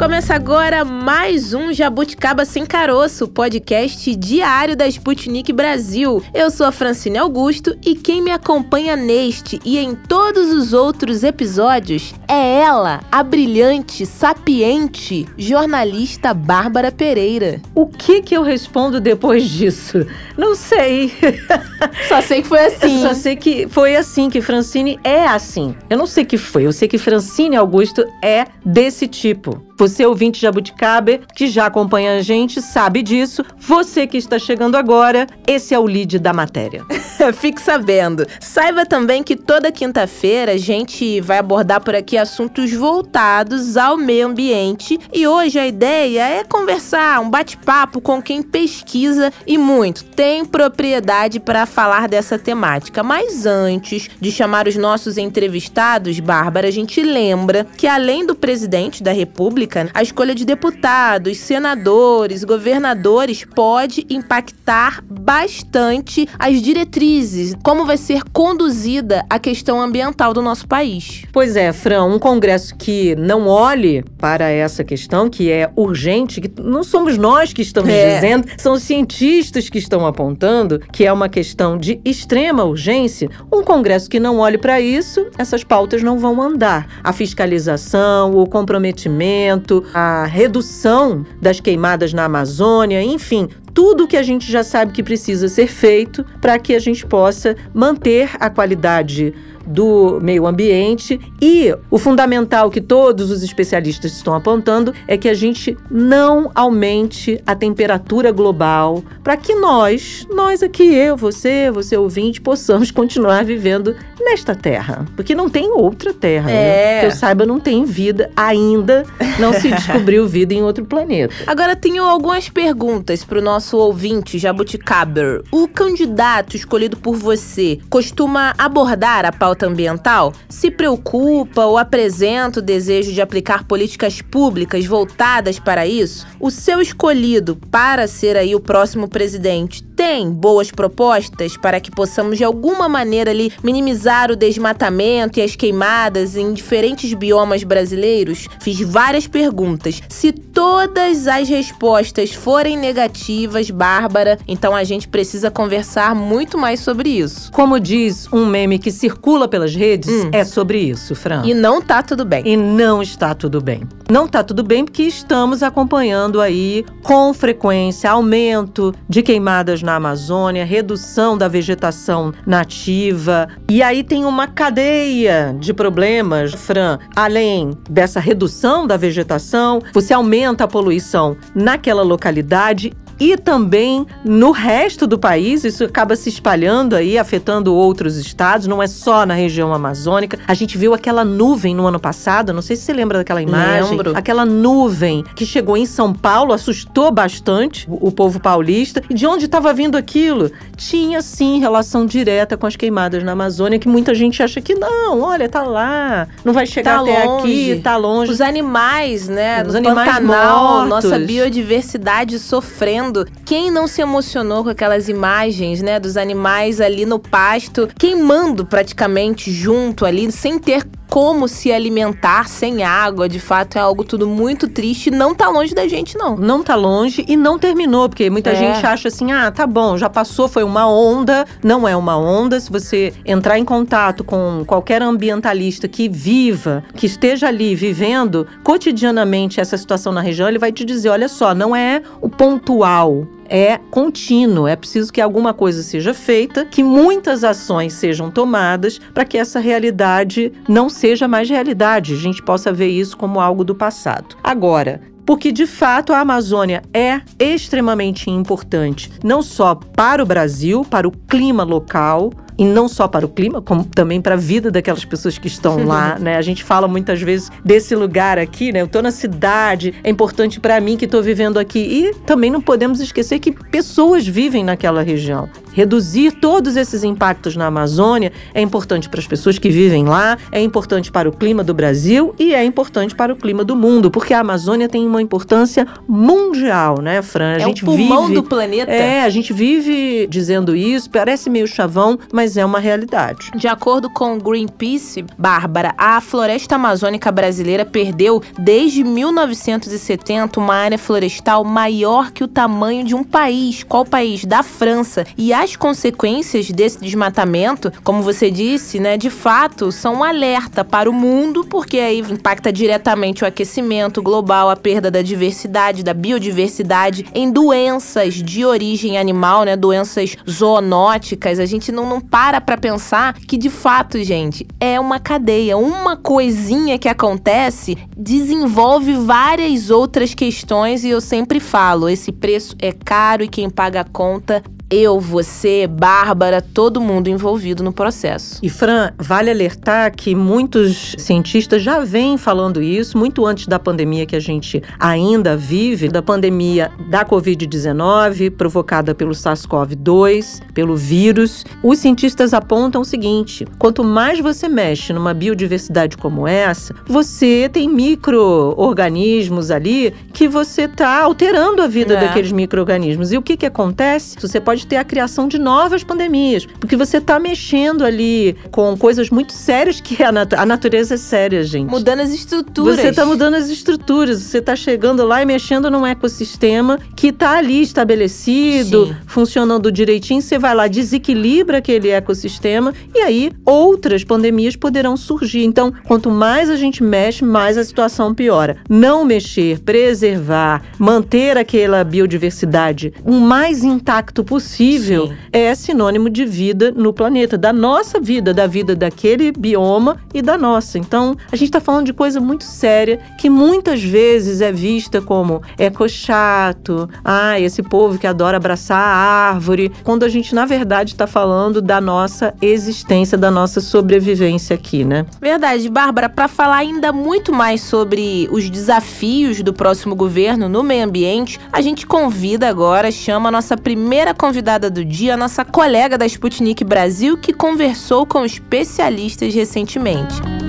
Começa agora mais um Jabuticaba Sem Caroço, podcast diário da Sputnik Brasil. Eu sou a Francine Augusto e quem me acompanha neste e em todos os outros episódios é ela, a brilhante, sapiente jornalista Bárbara Pereira. O que que eu respondo depois disso? Não sei. Só sei que foi assim. Só sei que foi assim, que Francine é assim. Eu não sei que foi, eu sei que Francine Augusto é desse tipo. Você, ouvinte Jabuticaber, que já acompanha a gente, sabe disso. Você que está chegando agora, esse é o lead da matéria. Fique sabendo. Saiba também que toda quinta-feira a gente vai abordar por aqui assuntos voltados ao meio ambiente. E hoje a ideia é conversar, um bate-papo com quem pesquisa e muito tem propriedade para falar dessa temática. Mas antes de chamar os nossos entrevistados, Bárbara, a gente lembra que além do presidente da República, a escolha de deputados, senadores, governadores pode impactar bastante as diretrizes, como vai ser conduzida a questão ambiental do nosso país. Pois é, Fran, um congresso que não olhe para essa questão, que é urgente, que não somos nós que estamos é. dizendo, são os cientistas que estão apontando que é uma questão de extrema urgência. Um congresso que não olhe para isso, essas pautas não vão andar. A fiscalização, o comprometimento, a redução das queimadas na Amazônia, enfim, tudo que a gente já sabe que precisa ser feito para que a gente possa manter a qualidade do meio ambiente e o fundamental que todos os especialistas estão apontando é que a gente não aumente a temperatura global para que nós, nós aqui, eu, você, você ouvinte, possamos continuar vivendo nesta terra, porque não tem outra terra, né? é. né? Que eu saiba, não tem vida ainda, não se descobriu vida em outro planeta. Agora tenho algumas perguntas para o nosso ouvinte Jabuticaber. O candidato escolhido por você costuma abordar a pauta ambiental? Se preocupa ou apresenta o desejo de aplicar políticas públicas voltadas para isso? O seu escolhido para ser aí o próximo presidente tem boas propostas para que possamos de alguma maneira ali minimizar o desmatamento e as queimadas em diferentes biomas brasileiros? Fiz várias perguntas. Se todas as respostas forem negativas, Bárbara, então a gente precisa conversar muito mais sobre isso. Como diz um meme que circula pelas redes, hum. é sobre isso, Fran. E não tá tudo bem. E não está tudo bem. Não tá tudo bem porque estamos acompanhando aí com frequência aumento de queimadas na Amazônia, redução da vegetação nativa. E aí tem uma cadeia de problemas, Fran. Além dessa redução da vegetação, você aumenta a poluição naquela localidade e também no resto do país. Isso acaba se espalhando aí, afetando outros estados, não é só na região amazônica. A gente viu aquela nuvem no ano passado, não sei se você lembra daquela imagem. Lembro. Aquela nuvem que chegou em São Paulo, assustou bastante o, povo paulista. E de onde estava vindo aquilo? Tinha sim relação direta com as queimadas na Amazônia, que muita gente acha que não, olha, tá lá, não vai chegar tá até longe. aqui, tá longe. Os animais, né, Os animais Pantanal, mortos. nossa biodiversidade sofrendo quem não se emocionou com aquelas imagens, né, dos animais ali no pasto, queimando praticamente junto ali, sem ter como se alimentar sem água, de fato é algo tudo muito triste, não tá longe da gente não. Não tá longe e não terminou, porque muita é. gente acha assim: "Ah, tá bom, já passou, foi uma onda". Não é uma onda. Se você entrar em contato com qualquer ambientalista que viva, que esteja ali vivendo cotidianamente essa situação na região, ele vai te dizer: "Olha só, não é o pontual, é contínuo. É preciso que alguma coisa seja feita, que muitas ações sejam tomadas para que essa realidade não seja mais realidade. A gente possa ver isso como algo do passado. Agora, porque de fato a Amazônia é extremamente importante, não só para o Brasil, para o clima local, e não só para o clima, como também para a vida daquelas pessoas que estão lá, né? A gente fala muitas vezes desse lugar aqui, né? Eu estou na cidade, é importante para mim que estou vivendo aqui e também não podemos esquecer que pessoas vivem naquela região. reduzir todos esses impactos na Amazônia é importante para as pessoas que vivem lá, é importante para o clima do Brasil e é importante para o clima do mundo, porque a Amazônia tem uma importância mundial, né, Fran? A é gente o pulmão vive, do planeta. É, a gente vive dizendo isso, parece meio chavão, mas é uma realidade. De acordo com o Greenpeace, Bárbara, a floresta amazônica brasileira perdeu desde 1970 uma área florestal maior que o tamanho de um país. Qual país? Da França. E as consequências desse desmatamento, como você disse, né, de fato, são um alerta para o mundo, porque aí impacta diretamente o aquecimento global, a perda da diversidade, da biodiversidade, em doenças de origem animal, né, doenças zoonóticas. A gente não, não para para pensar que, de fato, gente, é uma cadeia. Uma coisinha que acontece desenvolve várias outras questões e eu sempre falo, esse preço é caro e quem paga a conta eu, você, Bárbara, todo mundo envolvido no processo. E Fran, vale alertar que muitos cientistas já vêm falando isso muito antes da pandemia que a gente ainda vive, da pandemia da Covid-19 provocada pelo SARS-CoV-2, pelo vírus. Os cientistas apontam o seguinte: quanto mais você mexe numa biodiversidade como essa, você tem micro-organismos ali que você está alterando a vida é. daqueles micro-organismos. E o que, que acontece? Você pode pode ter a criação de novas pandemias, porque você está mexendo ali com coisas muito sérias que a, nat a natureza é séria, gente. Mudando as estruturas. Você está mudando as estruturas, você está chegando lá e mexendo num ecossistema que está ali estabelecido, Sim. funcionando direitinho, você vai lá, desequilibra aquele ecossistema e aí outras pandemias poderão surgir. Então, quanto mais a gente mexe, mais a situação piora. Não mexer, preservar, manter aquela biodiversidade o mais intacto possível possível Sim. é sinônimo de vida no planeta, da nossa vida, da vida daquele bioma e da nossa. Então, a gente está falando de coisa muito séria que muitas vezes é vista como eco chato, ah, esse povo que adora abraçar a árvore, quando a gente, na verdade, está falando da nossa existência, da nossa sobrevivência aqui, né? Verdade, Bárbara, para falar ainda muito mais sobre os desafios do próximo governo no meio ambiente, a gente convida agora, chama a nossa primeira convidada convidada do dia, a nossa colega da Sputnik Brasil, que conversou com especialistas recentemente.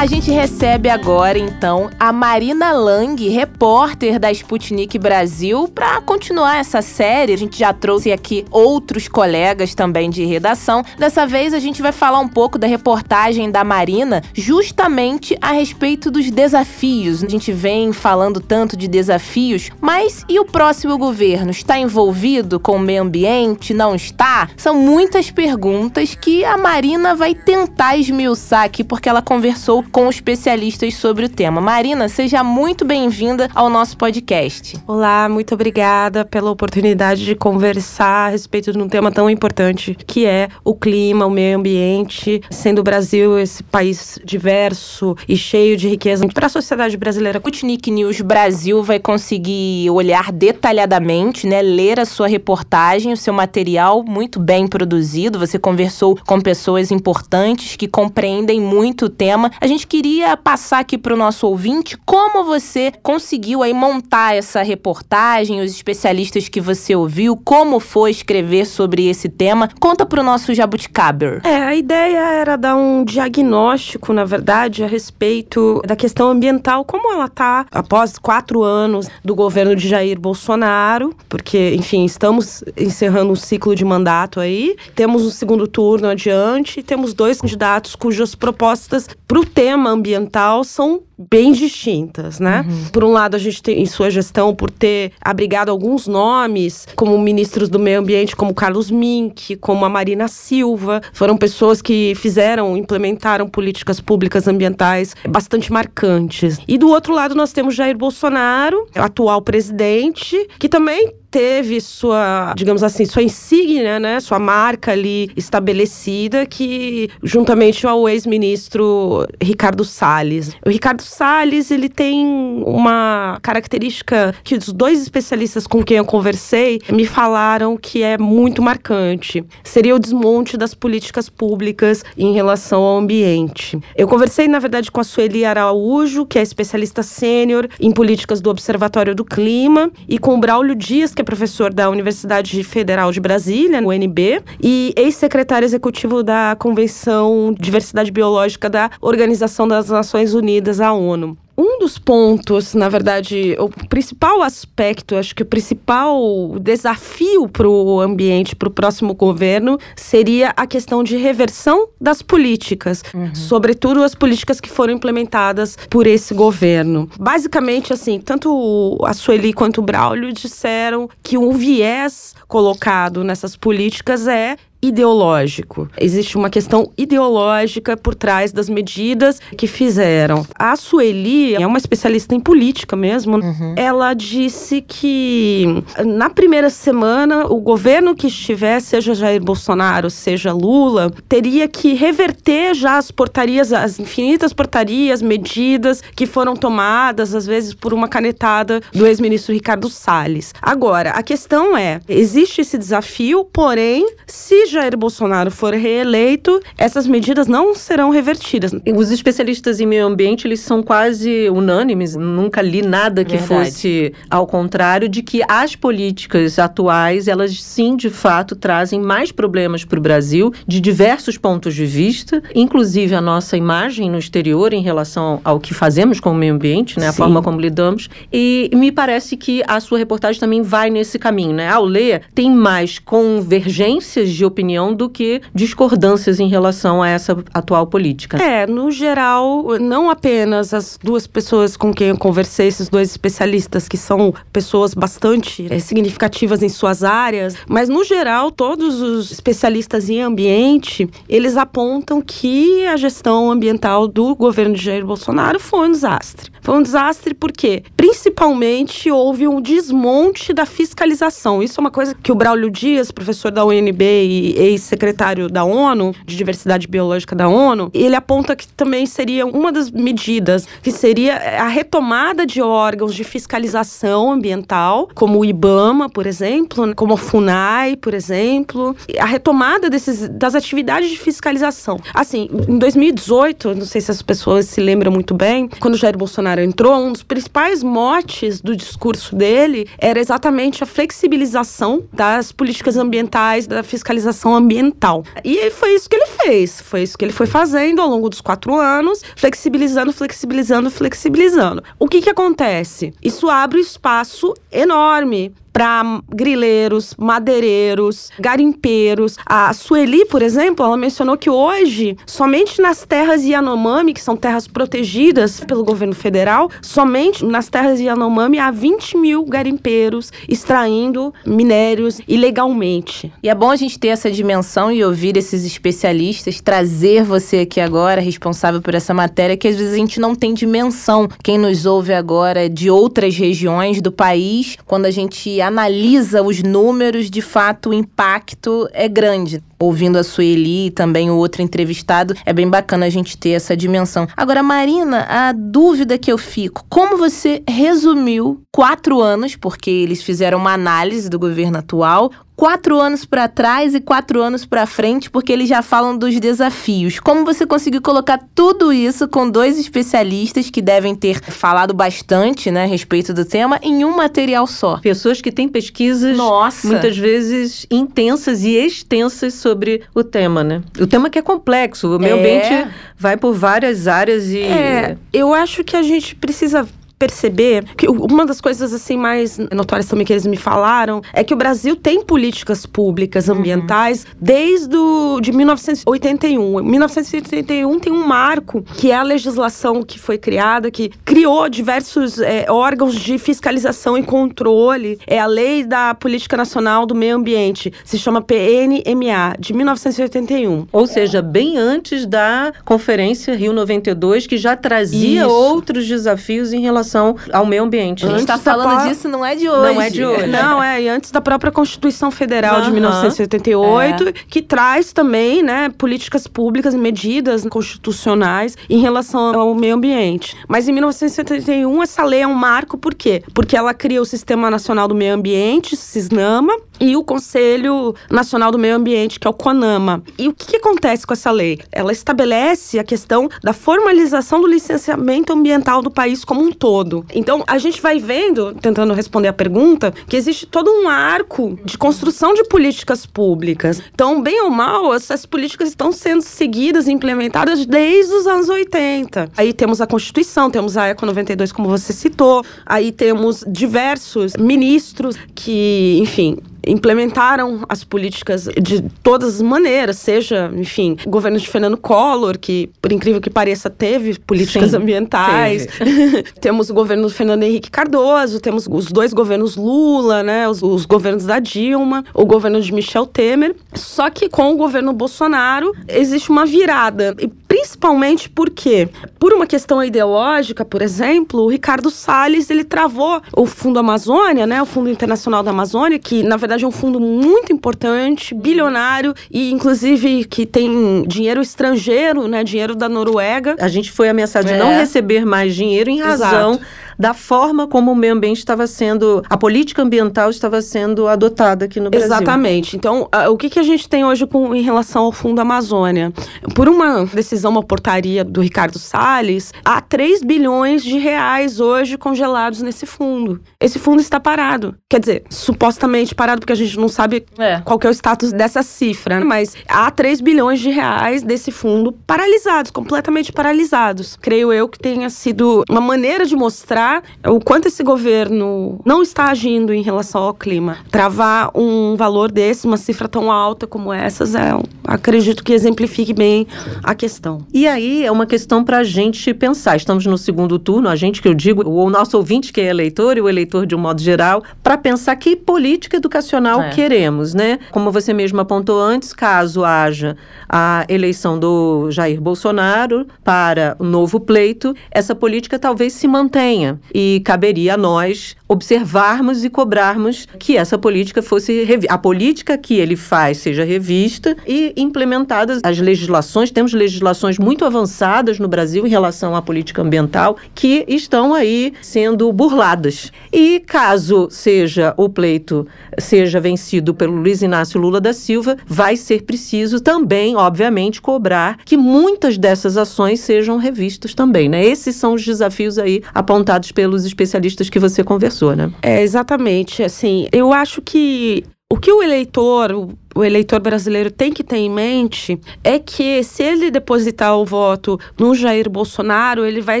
A gente recebe agora, então, a Marina Lang, repórter da Sputnik Brasil, para continuar essa série. A gente já trouxe aqui outros colegas também de redação. Dessa vez a gente vai falar um pouco da reportagem da Marina, justamente a respeito dos desafios. A gente vem falando tanto de desafios, mas e o próximo governo? Está envolvido com o meio ambiente? Não está? São muitas perguntas que a Marina vai tentar esmiuçar aqui, porque ela conversou com especialistas sobre o tema. Marina, seja muito bem-vinda ao nosso podcast. Olá, muito obrigada pela oportunidade de conversar a respeito de um tema tão importante que é o clima, o meio ambiente, sendo o Brasil esse país diverso e cheio de riqueza para a sociedade brasileira. O Sputnik News Brasil vai conseguir olhar detalhadamente, né, ler a sua reportagem, o seu material muito bem produzido. Você conversou com pessoas importantes que compreendem muito o tema. A gente queria passar aqui para o nosso ouvinte como você conseguiu aí montar essa reportagem, os especialistas que você ouviu, como foi escrever sobre esse tema. Conta para o nosso Jabuticaber. É, a ideia era dar um diagnóstico, na verdade, a respeito da questão ambiental, como ela está após quatro anos do governo de Jair Bolsonaro, porque, enfim, estamos encerrando um ciclo de mandato aí, temos um segundo turno adiante, temos dois candidatos cujas propostas para o tema tema ambiental são bem distintas, né? Uhum. Por um lado, a gente tem em sua gestão por ter abrigado alguns nomes, como ministros do meio ambiente, como Carlos Mink, como a Marina Silva, foram pessoas que fizeram, implementaram políticas públicas ambientais bastante marcantes. E do outro lado, nós temos Jair Bolsonaro, atual presidente, que também teve sua, digamos assim, sua insígnia, né, sua marca ali estabelecida que juntamente ao ex-ministro Ricardo Salles. O Ricardo Salles, ele tem uma característica que os dois especialistas com quem eu conversei me falaram que é muito marcante. Seria o desmonte das políticas públicas em relação ao ambiente. Eu conversei, na verdade, com a Sueli Araújo, que é especialista sênior em políticas do Observatório do Clima, e com o Braulio Dias, que é professor da Universidade Federal de Brasília, UNB, e ex-secretário executivo da Convenção Diversidade Biológica da Organização das Nações Unidas, a ONU. Um dos pontos, na verdade, o principal aspecto, acho que o principal desafio para o ambiente, para o próximo governo, seria a questão de reversão das políticas, uhum. sobretudo as políticas que foram implementadas por esse governo. Basicamente, assim, tanto a Sueli quanto o Braulio disseram que o viés colocado nessas políticas é ideológico. Existe uma questão ideológica por trás das medidas que fizeram. A Sueli é uma especialista em política mesmo. Uhum. Ela disse que na primeira semana o governo que estiver, seja Jair Bolsonaro, seja Lula, teria que reverter já as portarias, as infinitas portarias, medidas que foram tomadas às vezes por uma canetada do ex-ministro Ricardo Salles. Agora, a questão é, existe esse desafio, porém, se Jair Bolsonaro for reeleito, essas medidas não serão revertidas. Os especialistas em meio ambiente, eles são quase unânimes, nunca li nada que Verdade. fosse ao contrário de que as políticas atuais, elas sim, de fato, trazem mais problemas para o Brasil de diversos pontos de vista, inclusive a nossa imagem no exterior em relação ao que fazemos com o meio ambiente, né, a sim. forma como lidamos. E me parece que a sua reportagem também vai nesse caminho, né? Ao ler, tem mais convergências de opinião opinião do que discordâncias em relação a essa atual política. É, no geral, não apenas as duas pessoas com quem eu conversei, esses dois especialistas, que são pessoas bastante é, significativas em suas áreas, mas no geral, todos os especialistas em ambiente, eles apontam que a gestão ambiental do governo de Jair Bolsonaro foi um desastre. Foi um desastre porque, principalmente, houve um desmonte da fiscalização. Isso é uma coisa que o Braulio Dias, professor da UNB e ex-secretário da ONU, de Diversidade Biológica da ONU, ele aponta que também seria uma das medidas, que seria a retomada de órgãos de fiscalização ambiental, como o IBAMA, por exemplo, como a FUNAI, por exemplo, a retomada desses, das atividades de fiscalização. Assim, em 2018, não sei se as pessoas se lembram muito bem, quando Jair Bolsonaro entrou, um dos principais motes do discurso dele era exatamente a flexibilização das políticas ambientais, da fiscalização ambiental. E foi isso que ele fez. Foi isso que ele foi fazendo ao longo dos quatro anos, flexibilizando, flexibilizando, flexibilizando. O que que acontece? Isso abre espaço enorme para grileiros, madeireiros, garimpeiros. A Sueli, por exemplo, ela mencionou que hoje, somente nas terras Yanomami, que são terras protegidas pelo governo federal, somente nas terras Yanomami há 20 mil garimpeiros extraindo minérios ilegalmente. E é bom a gente ter essa dimensão e ouvir esses especialistas, trazer você aqui agora, responsável por essa matéria, que às vezes a gente não tem dimensão. Quem nos ouve agora é de outras regiões do país, quando a gente analisa os números, de fato, o impacto é grande. Ouvindo a Sueli e também o outro entrevistado, é bem bacana a gente ter essa dimensão. Agora, Marina, a dúvida que eu fico: como você resumiu quatro anos, porque eles fizeram uma análise do governo atual, quatro anos para trás e quatro anos para frente, porque eles já falam dos desafios. Como você conseguiu colocar tudo isso com dois especialistas que devem ter falado bastante, né, a respeito do tema, em um material só? Pessoas que têm pesquisas Nossa. muitas vezes intensas e extensas sobre o tema, né? O tema que é complexo, o meio é. ambiente vai por várias áreas e É, eu acho que a gente precisa perceber que uma das coisas assim mais notórias também que eles me falaram é que o Brasil tem políticas públicas uhum. ambientais uhum. desde o, de 1981. 1981 tem um marco que é a legislação que foi criada que criou diversos é, órgãos de fiscalização e controle. É a Lei da Política Nacional do Meio Ambiente, se chama PNMA de 1981. Ou seja, bem antes da Conferência Rio 92 que já trazia Isso. outros desafios em relação relação ao meio ambiente. A gente está falando disso não é de hoje. Não é de hoje. Não, é, e antes da própria Constituição Federal uhum. de 1988, é. que traz também, né, políticas públicas medidas constitucionais em relação ao meio ambiente. Mas em 1971 essa lei é um marco por quê? Porque ela cria o Sistema Nacional do Meio Ambiente, SISNAMA, e o Conselho Nacional do Meio Ambiente, que é o CONAMA. E o que, que, acontece com essa lei? Ela estabelece a questão da formalização do licenciamento ambiental do país como um todo. Então, a gente vai vendo, tentando responder a pergunta, que existe todo um arco de construção de políticas públicas. Então, bem ou mal, essas políticas estão sendo seguidas e implementadas desde os anos 80. Aí temos a Constituição, temos a ECO 92, como você citou, aí temos diversos ministros que, enfim, implementaram as políticas de todas as maneiras, seja, enfim, o governo de Fernando Collor, que, por incrível que pareça, teve políticas Sim, ambientais. Teve. temos o governo do Fernando Henrique Cardoso, temos os dois governos Lula, né, os, os governos da Dilma, o governo de Michel Temer. Só que com o governo Bolsonaro existe uma virada. E principalmente porque, por uma questão ideológica, por exemplo, o Ricardo Salles, ele travou o Fundo Amazônia, né, o Fundo Internacional da Amazônia, que na verdade é um fundo muito importante, bilionário e, inclusive, que tem dinheiro estrangeiro, né? Dinheiro da Noruega. A gente foi ameaçado é. de não receber mais dinheiro em razão Exato da forma como o meio ambiente estava sendo, a política ambiental estava sendo adotada aqui no Brasil. Exatamente. Então, o que, que a gente tem hoje com, em relação ao Fundo Amazônia? Por uma decisão, uma portaria do Ricardo Salles, há 3 bilhões de reais hoje congelados nesse fundo. Esse fundo está parado. Quer dizer, supostamente parado, porque a gente não sabe é. qual é o status dessa cifra, né? mas há 3 bilhões de reais desse fundo paralisados, completamente paralisados. Creio eu que tenha sido uma maneira de mostrar mostrar o quanto esse governo não está agindo em relação ao clima. Travar um valor desse, uma cifra tão alta como essas, é, acredito que exemplifique bem a questão. E aí é uma questão para a gente pensar. Estamos no segundo turno, a gente que eu digo, o nosso ouvinte que é eleitor e o eleitor de um modo geral, para pensar que política educacional é. queremos, né? Como você mesmo apontou antes, caso haja a eleição do Jair Bolsonaro para o novo pleito, essa política talvez se mantenha e caberia a nós observarmos e cobrarmos que essa política fosse a política que ele faz seja revista e implementadas as legislações. Temos legislações muito avançadas no Brasil em relação à política ambiental que estão aí sendo burladas. E caso seja o pleito seja vencido pelo Luiz Inácio Lula da Silva, vai ser preciso também, obviamente, cobrar que muitas dessas ações sejam revistas também, né? Esses são os desafios aí apontados pelos especialistas que você conversou, né? É, exatamente. Assim, eu acho que o que o eleitor, eleitor brasileiro tem que ter em mente é que se ele depositar o voto no Jair Bolsonaro, ele vai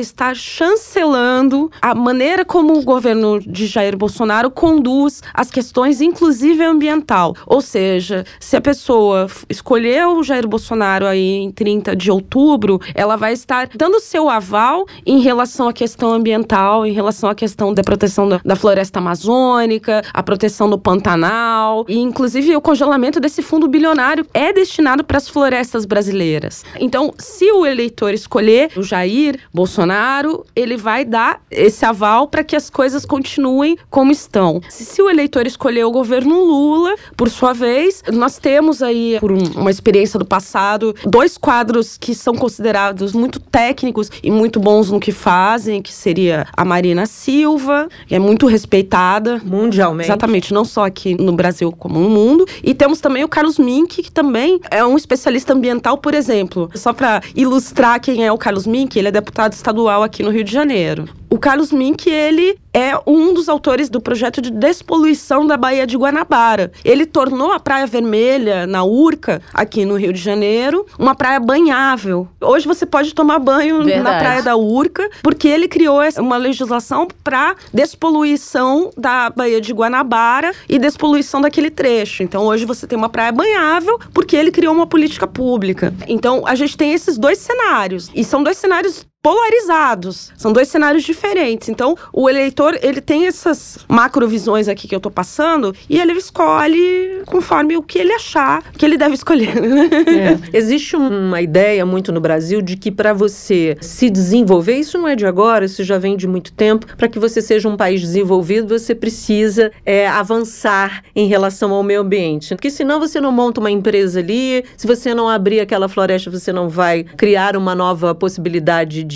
estar chancelando a maneira como o governo de Jair Bolsonaro conduz as questões, inclusive ambiental. Ou seja, se a pessoa escolheu o Jair Bolsonaro aí em 30 de outubro, ela vai estar dando seu aval em relação à questão ambiental, em relação à questão da proteção da floresta amazônica, a proteção do Pantanal, e inclusive o congelamento desse fundo bilionário é destinado para as florestas brasileiras. Então, se o eleitor escolher o Jair Bolsonaro, ele vai dar esse aval para que as coisas continuem como estão. Se o eleitor escolher o governo Lula, por sua vez, nós temos aí, por uma experiência do passado, dois quadros que são considerados muito técnicos e muito bons no que fazem, que seria a Marina Silva, que é muito respeitada mundialmente. Exatamente, não só aqui no Brasil como no mundo, e temos também o Carlos Mink, que também é um especialista ambiental, por exemplo. Só para ilustrar quem é o Carlos Mink, ele é deputado estadual aqui no Rio de Janeiro. O Carlos Mink, ele é um dos autores do projeto de despoluição da Baía de Guanabara. Ele tornou a Praia Vermelha, na Urca, aqui no Rio de Janeiro, uma praia banhável. Hoje você pode tomar banho Verdade. na Praia da Urca, porque ele criou uma legislação para despoluição da Baía de Guanabara e despoluição daquele trecho. Então hoje você tem uma praia banhável porque ele criou uma política pública. Então a gente tem esses dois cenários. E são dois cenários polarizados. São dois cenários diferentes. Então, o eleitor, ele tem essas macrovisões aqui que eu tô passando e ele escolhe conforme o que ele achar que ele deve escolher. É. Existe uma ideia muito no Brasil de que para você se desenvolver, isso não é de agora, isso já vem de muito tempo, para que você seja um país desenvolvido, você precisa é, avançar em relação ao meio ambiente. Porque senão você não monta uma empresa ali, se você não abrir aquela floresta, você não vai criar uma nova possibilidade de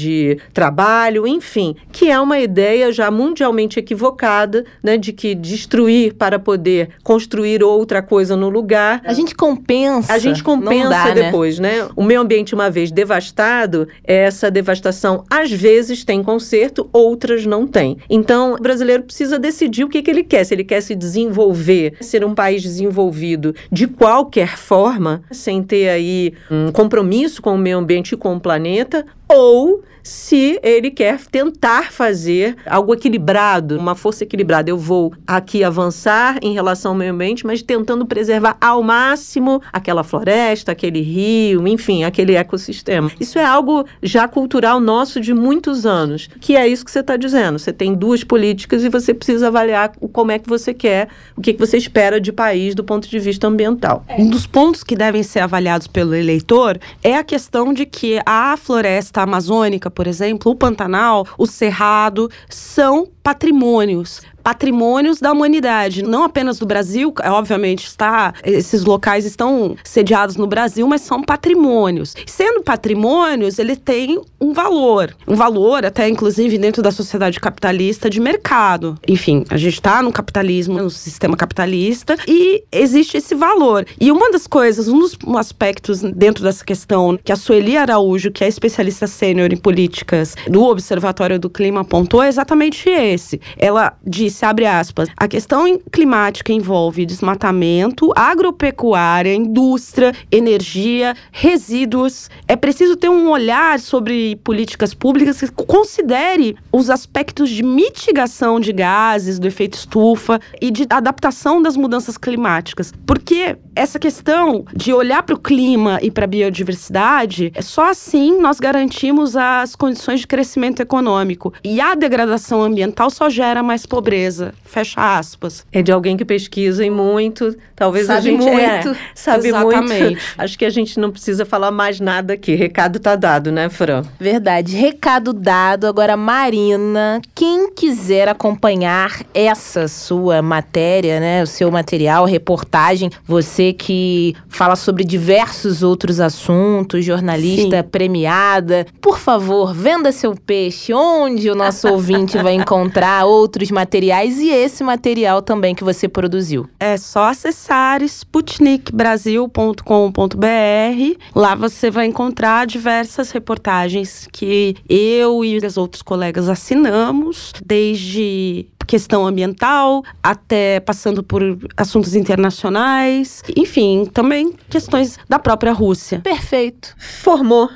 trabalho, enfim, que é uma ideia já mundialmente equivocada, né, de que destruir para poder construir outra coisa no lugar. A gente compensa. A gente compensa dá, né? depois, né? né? O meio ambiente, uma vez devastado, essa devastação às vezes tem conserto, outras não tem. Então, o brasileiro precisa decidir o que, que ele quer. Se ele quer se desenvolver, ser um país desenvolvido de qualquer forma, sem ter aí um compromisso com o meio ambiente e com o planeta, ou se ele quer tentar fazer algo equilibrado, uma força equilibrada. Eu vou aqui avançar em relação ao meio ambiente, mas tentando preservar ao máximo aquela floresta, aquele rio, enfim, aquele ecossistema. Isso é algo já cultural nosso de muitos anos, que é isso que você está dizendo. Você tem duas políticas e você precisa avaliar como é que você quer, o que, você espera de país do ponto de vista ambiental. Um dos pontos que devem ser avaliados pelo eleitor é a questão de que a floresta amazônica, por exemplo, o Pantanal, o Cerrado, são patrimônios patrimônios da humanidade, não apenas do Brasil, é, obviamente está, esses locais estão sediados no Brasil, mas são patrimônios. Sendo patrimônios, ele tem um valor, um valor até inclusive dentro da sociedade capitalista de mercado. Enfim, a gente está no capitalismo, no sistema capitalista e existe esse valor. E uma das coisas, um dos aspectos dentro dessa questão que a Sueli Araújo, que é especialista sênior em políticas do Observatório do Clima, apontou é exatamente esse. Ela disse abre aspas, a questão climática envolve desmatamento, agropecuária, indústria, energia, resíduos. É preciso ter um olhar sobre políticas públicas que considere os aspectos de mitigação de gases, do efeito estufa e de adaptação das mudanças climáticas. Porque essa questão de olhar para o clima e para a biodiversidade, é só assim nós garantimos as condições de crescimento econômico. E a degradação ambiental só gera mais pobreza fecha aspas. É de alguém que pesquisa e muito, talvez sabe a gente muito, é, sabe exatamente. muito. Acho que a gente não precisa falar mais nada aqui. Recado tá dado, né, Fran? Verdade, recado dado. Agora, Marina, quem quiser acompanhar essa sua matéria, né, o seu material, reportagem, você que fala sobre diversos outros assuntos, jornalista Sim. premiada, por favor, venda seu peixe. Onde o nosso ouvinte vai encontrar outros materiais materiais e esse material também que você produziu? É só acessar sputnikbrasil.com.br. Lá você vai encontrar diversas reportagens que eu e os outros colegas assinamos, desde questão ambiental, até passando por assuntos internacionais, enfim, também questões da própria Rússia. Perfeito. Formou.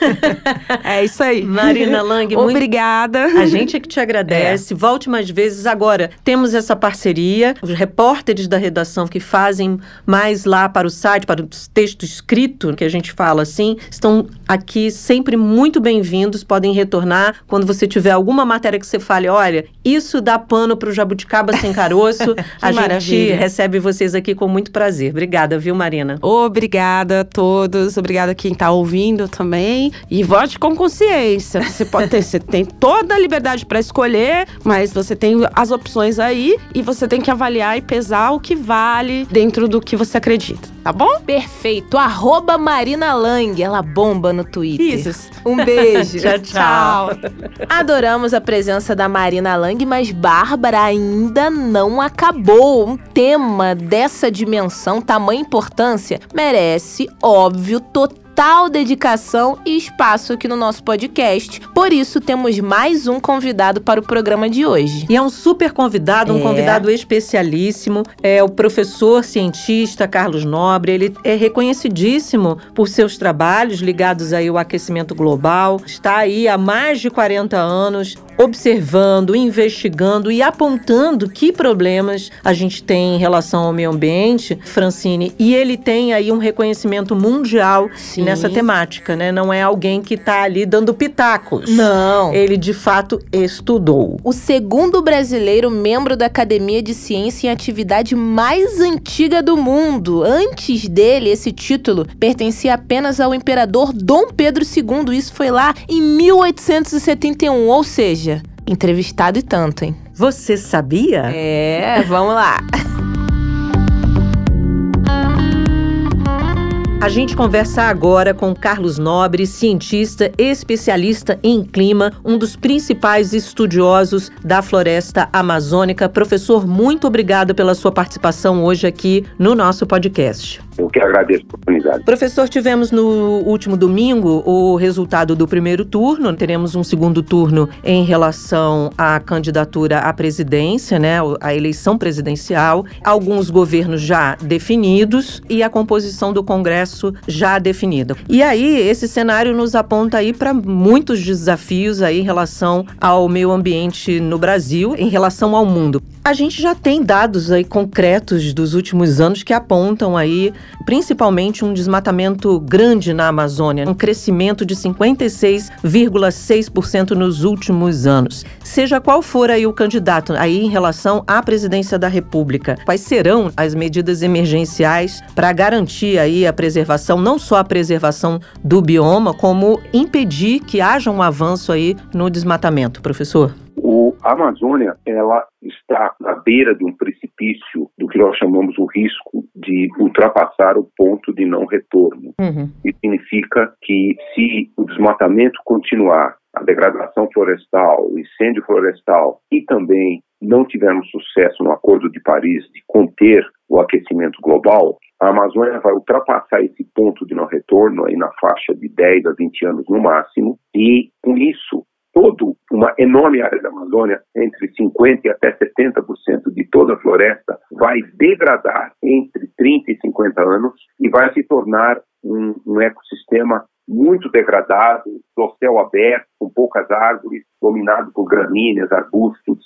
é isso aí. Marina Lang, obrigada. Muito... A gente é que te agradece. É. Volte mais vezes. Agora, temos essa parceria, os repórteres da redação que fazem mais lá para o site, para o texto escrito, que a gente fala assim, estão aqui sempre muito bem-vindos. Podem retornar quando você tiver alguma matéria que você fale, olha, isso dá pano pano para o jabuticaba sem caroço. a maravilha. gente recebe vocês aqui com muito prazer. Obrigada, viu, Marina? Obrigada a todos. Obrigada a quem está ouvindo também. E vote com consciência. Você pode ter, você tem toda a liberdade para escolher, mas você tem as opções aí e você tem que avaliar e pesar o que vale dentro do que você acredita. Tá bom? Perfeito. Arroba Marina Lang. Ela bomba no Twitter. Isso. Um beijo. tchau, tchau. Adoramos a presença da Marina Lang, mas Bárbara ainda não acabou. Um tema dessa dimensão, tamanha importância, merece, óbvio, total total dedicação e espaço aqui no nosso podcast. Por isso, temos mais um convidado para o programa de hoje. E é um super convidado, um é. convidado especialíssimo. É o professor cientista Carlos Nobre. Ele é reconhecidíssimo por seus trabalhos ligados aí ao aquecimento global. Está aí há mais de 40 anos observando, investigando e apontando que problemas a gente tem em relação ao meio ambiente, Francine, e ele tem aí um reconhecimento mundial Sim. nessa temática, né? Não é alguém que está ali dando pitacos. Não. Ele de fato estudou. O segundo brasileiro membro da Academia de Ciência em atividade mais antiga do mundo. Antes dele, esse título pertencia apenas ao imperador Dom Pedro II. Isso foi lá em 1871, ou seja, entrevistado e tanto, hein? Você sabia? É, vamos lá. A gente conversa agora com Carlos Nobre, cientista especialista em clima, um dos principais estudiosos da floresta amazônica. Professor, muito obrigado pela sua participação hoje aqui no nosso podcast. Eu que agradeço a oportunidade. Professor, tivemos no último domingo o resultado do primeiro turno. Teremos um segundo turno em relação à candidatura à presidência, né? A eleição presidencial. Alguns governos já definidos e a composição do Congresso já definida. E aí, esse cenário nos aponta aí para muitos desafios aí em relação ao meio ambiente no Brasil, em relação ao mundo. A gente já tem dados aí concretos dos últimos anos que apontam aí principalmente um desmatamento grande na Amazônia, um crescimento de 56,6% nos últimos anos. Seja qual for aí o candidato aí em relação à presidência da República, quais serão as medidas emergenciais para garantir aí a preservação, não só a preservação do bioma, como impedir que haja um avanço aí no desmatamento, professor? O, a Amazônia, ela está na beira de um precipício do que nós chamamos o risco de ultrapassar o ponto de não retorno. Uhum. Isso significa que se o desmatamento continuar, a degradação florestal, o incêndio florestal e também não tivermos sucesso no Acordo de Paris de conter o aquecimento global, a Amazônia vai ultrapassar esse ponto de não retorno aí na faixa de 10 a 20 anos no máximo, e com isso todo uma enorme área da Amazônia, entre 50% e até 70% de toda a floresta, vai degradar entre 30 e 50 anos e vai se tornar um, um ecossistema muito degradado, do céu aberto, com poucas árvores, dominado por gramíneas, arbustos,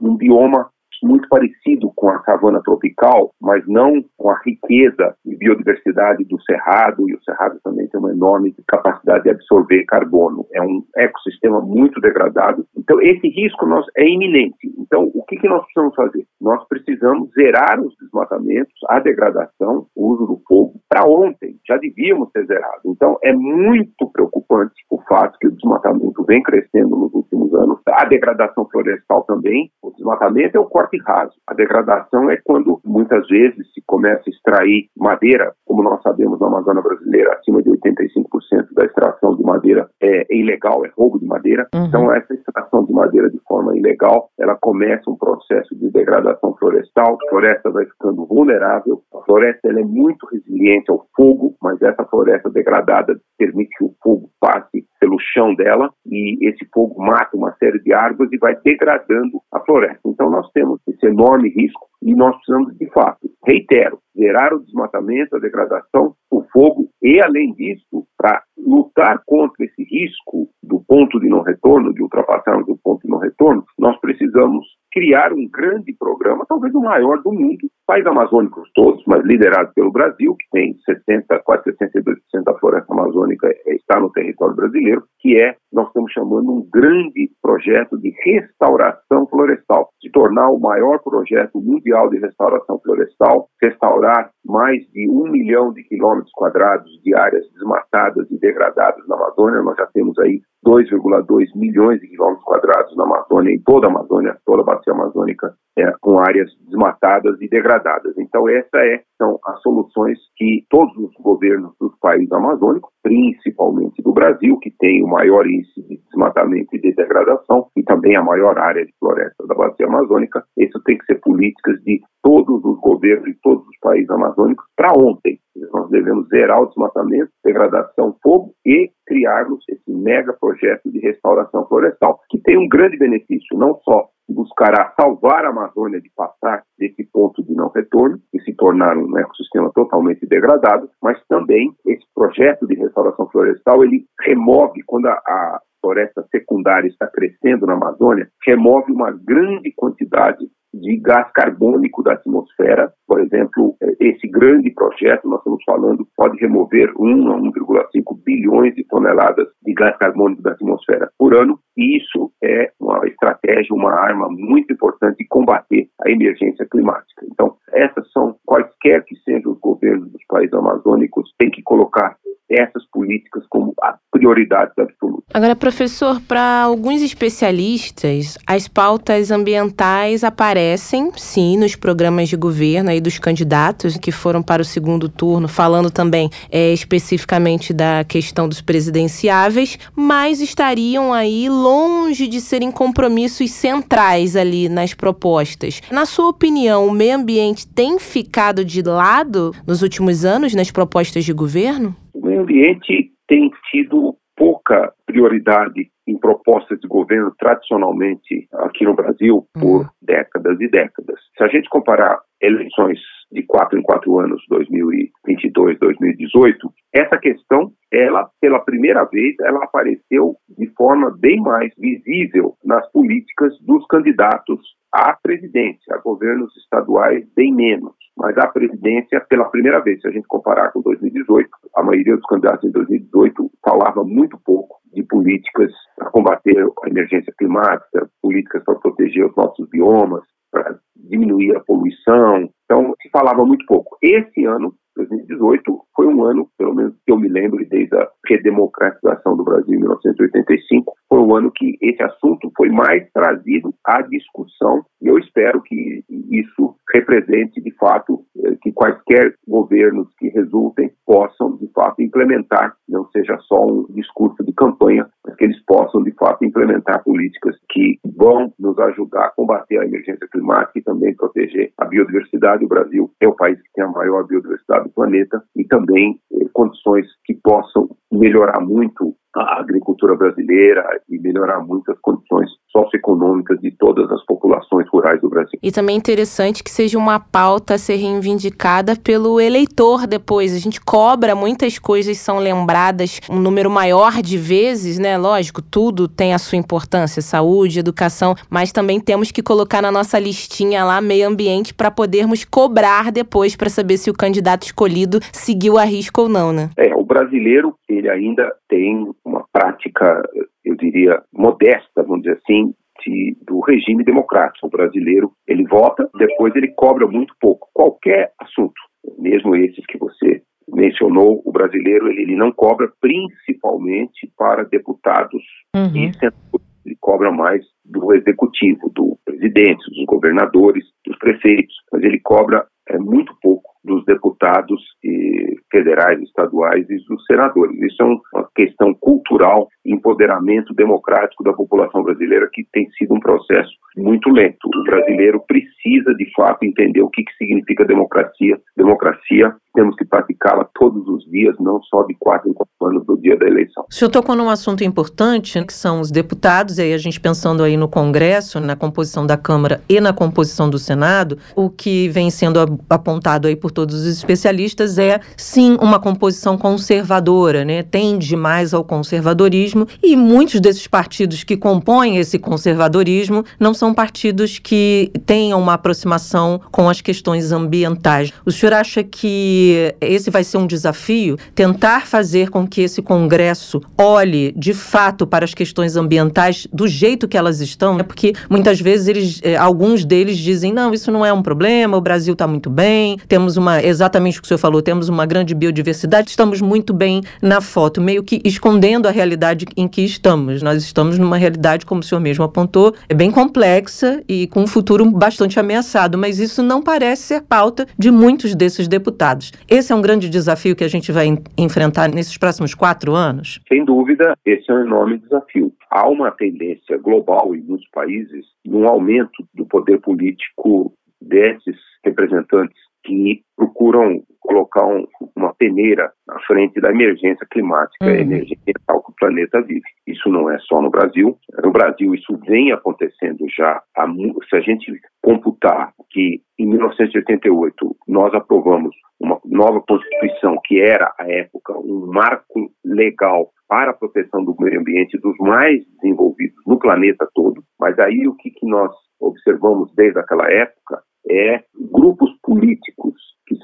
um bioma muito parecido com a savana tropical, mas não com a riqueza e biodiversidade do cerrado, e o cerrado também tem uma enorme capacidade de absorver carbono. É um ecossistema muito degradado. Então, esse risco nós, é iminente. Então, o que, que nós precisamos fazer? Nós precisamos zerar os desmatamentos, a degradação, o uso do fogo, para ontem. Já devíamos ter zerado. Então, é muito preocupante o fato que o desmatamento vem crescendo nos últimos anos, a degradação florestal também. O desmatamento é o corte raso. A degradação é quando muitas vezes se começa a extrair madeira, como nós sabemos na Amazônia brasileira, acima de 85% da extração de madeira é ilegal, é roubo de madeira. Uhum. Então essa extração de madeira de forma ilegal, ela começa um processo de degradação florestal, a floresta vai ficando vulnerável, a floresta é muito resiliente ao fogo, mas essa floresta degradada permite que o fogo passe pelo chão dela e esse fogo mata uma série de árvores e vai degradando a floresta. Então nós temos esse enorme risco e nós precisamos, de fato, reitero, zerar o desmatamento, a degradação, o fogo e, além disso, para lutar contra esse risco do ponto de não retorno, de ultrapassarmos o ponto de não retorno, nós precisamos criar um grande programa, talvez o maior do mundo, países amazônicos todos, mas liderado pelo Brasil, que tem 60, quase 62% da floresta amazônica está no território brasileiro, que é, nós estamos chamando um grande projeto de restauração florestal, se tornar o maior projeto mundial de restauração florestal, restaurar mais de um milhão de quilômetros quadrados de áreas desmatadas e degradadas na Amazônia, nós já temos aí 2,2 milhões de quilômetros quadrados na Amazônia, em toda a Amazônia, toda a bacia amazônica, é, com áreas desmatadas e degradadas. Então, essas é, são as soluções que todos os governos dos países amazônicos, principalmente do Brasil, que tem o maior índice de desmatamento e de degradação, e também a maior área de floresta da bacia amazônica, isso tem que ser políticas de todos os governos de todos os países amazônicos para ontem. Nós devemos zerar o desmatamento, degradação, fogo e criarmos esse mega projeto de restauração florestal, que tem um grande benefício, não só buscará salvar a Amazônia de passar desse ponto de não retorno e se tornar um ecossistema totalmente degradado, mas também esse projeto de restauração florestal ele remove quando a, a floresta secundária está crescendo na Amazônia, remove uma grande quantidade de gás carbônico da atmosfera. Por exemplo, é, esse grande projeto, nós estamos falando, pode remover 1 a 1,5 bilhões de toneladas de gás carbônico da atmosfera por ano. E isso é uma estratégia, uma arma muito importante de combater a emergência climática. Então, essas são, quaisquer que sejam os governos dos países amazônicos, têm que colocar essas políticas como prioridade absoluta. Agora, professor, para alguns especialistas, as pautas ambientais aparecem, sim, nos programas de governo aí dos candidatos que foram para o segundo turno, falando também é, especificamente da questão dos presidenciáveis, mas estariam aí longe de serem compromissos centrais ali nas propostas. Na sua opinião, o meio ambiente tem ficado de lado nos últimos anos nas propostas de governo? O meio ambiente tem tido pouca prioridade em propostas de governo tradicionalmente aqui no Brasil por uhum. décadas e décadas. Se a gente comparar eleições de quatro em quatro anos, 2022, 2018, essa questão, ela pela primeira vez, ela apareceu de forma bem mais visível nas políticas dos candidatos à presidência, a governos estaduais bem menos, mas à presidência pela primeira vez. Se a gente comparar com 2018, a maioria dos candidatos em 2018 falava muito pouco de políticas para combater a emergência climática, políticas para proteger os nossos biomas, para diminuir a poluição. Então, se falava muito pouco. Esse ano, 2018, foi um ano, pelo menos que eu me lembro, desde a redemocratização do Brasil em 1985, foi um ano que esse assunto foi mais trazido à discussão e eu espero que isso represente, de fato, eh, que quaisquer governos que resultem possam, fato, implementar, não seja só um discurso de campanha, mas que eles possam, de fato, implementar políticas que vão nos ajudar a combater a emergência climática e também proteger a biodiversidade. O Brasil é o país que tem a maior biodiversidade do planeta e também eh, condições que possam melhorar muito a agricultura brasileira e melhorar muito as condições socioeconômicas de todas as populações rurais do Brasil. E também é interessante que seja uma pauta a ser reivindicada pelo eleitor depois. A gente cobra, muitas coisas são lembradas um número maior de vezes, né? Lógico, tudo tem a sua importância, saúde, educação, mas também temos que colocar na nossa listinha lá meio ambiente para podermos cobrar depois para saber se o candidato escolhido seguiu a risco ou não, né? É, o brasileiro, ele ainda tem uma prática, eu diria, modesta, vamos dizer assim, de, do regime democrático. O brasileiro, ele vota, depois ele cobra muito pouco. Qualquer assunto, mesmo esses que você mencionou, o brasileiro ele, ele não cobra principalmente para deputados uhum. e senadores. Ele cobra mais do executivo, do presidente, dos governadores, dos prefeitos, mas ele cobra é, muito pouco dos deputados e federais, estaduais e dos senadores. Isso é uma questão cultural, empoderamento democrático da população brasileira que tem sido um processo muito lento. O brasileiro precisa, de fato, entender o que, que significa democracia. Democracia temos que praticá-la todos os dias, não só de quatro em quatro anos do dia da eleição. O senhor tocou num assunto importante, que são os deputados, e aí a gente pensando aí no Congresso, na composição da Câmara e na composição do Senado, o que vem sendo apontado aí por todos os especialistas é, sim, uma composição conservadora, né? Tende mais ao conservadorismo, e muitos desses partidos que compõem esse conservadorismo não são partidos que tenham uma aproximação com as questões ambientais. O senhor acha que esse vai ser um desafio, tentar fazer com que esse Congresso olhe de fato para as questões ambientais do jeito que elas estão, né? porque muitas vezes eles, eh, alguns deles dizem, não, isso não é um problema, o Brasil está muito bem, temos uma, exatamente o que o senhor falou, temos uma grande biodiversidade, estamos muito bem na foto, meio que escondendo a realidade em que estamos. Nós estamos numa realidade, como o senhor mesmo apontou, é bem complexa e com um futuro bastante ameaçado, mas isso não parece ser pauta de muitos desses deputados. Esse é um grande desafio que a gente vai enfrentar nesses próximos quatro anos? Sem dúvida, esse é um enorme desafio. Há uma tendência global em muitos países no aumento do poder político desses representantes que procuram colocar um, uma peneira na frente da emergência climática, uhum. emergência ambiental que o planeta vive. Isso não é só no Brasil. No Brasil, isso vem acontecendo já. Há, se a gente computar que em 1988 nós aprovamos uma, nova Constituição, que era, à época, um marco legal para a proteção do meio ambiente dos mais desenvolvidos no planeta todo. Mas aí o que, que nós observamos desde aquela época é grupos políticos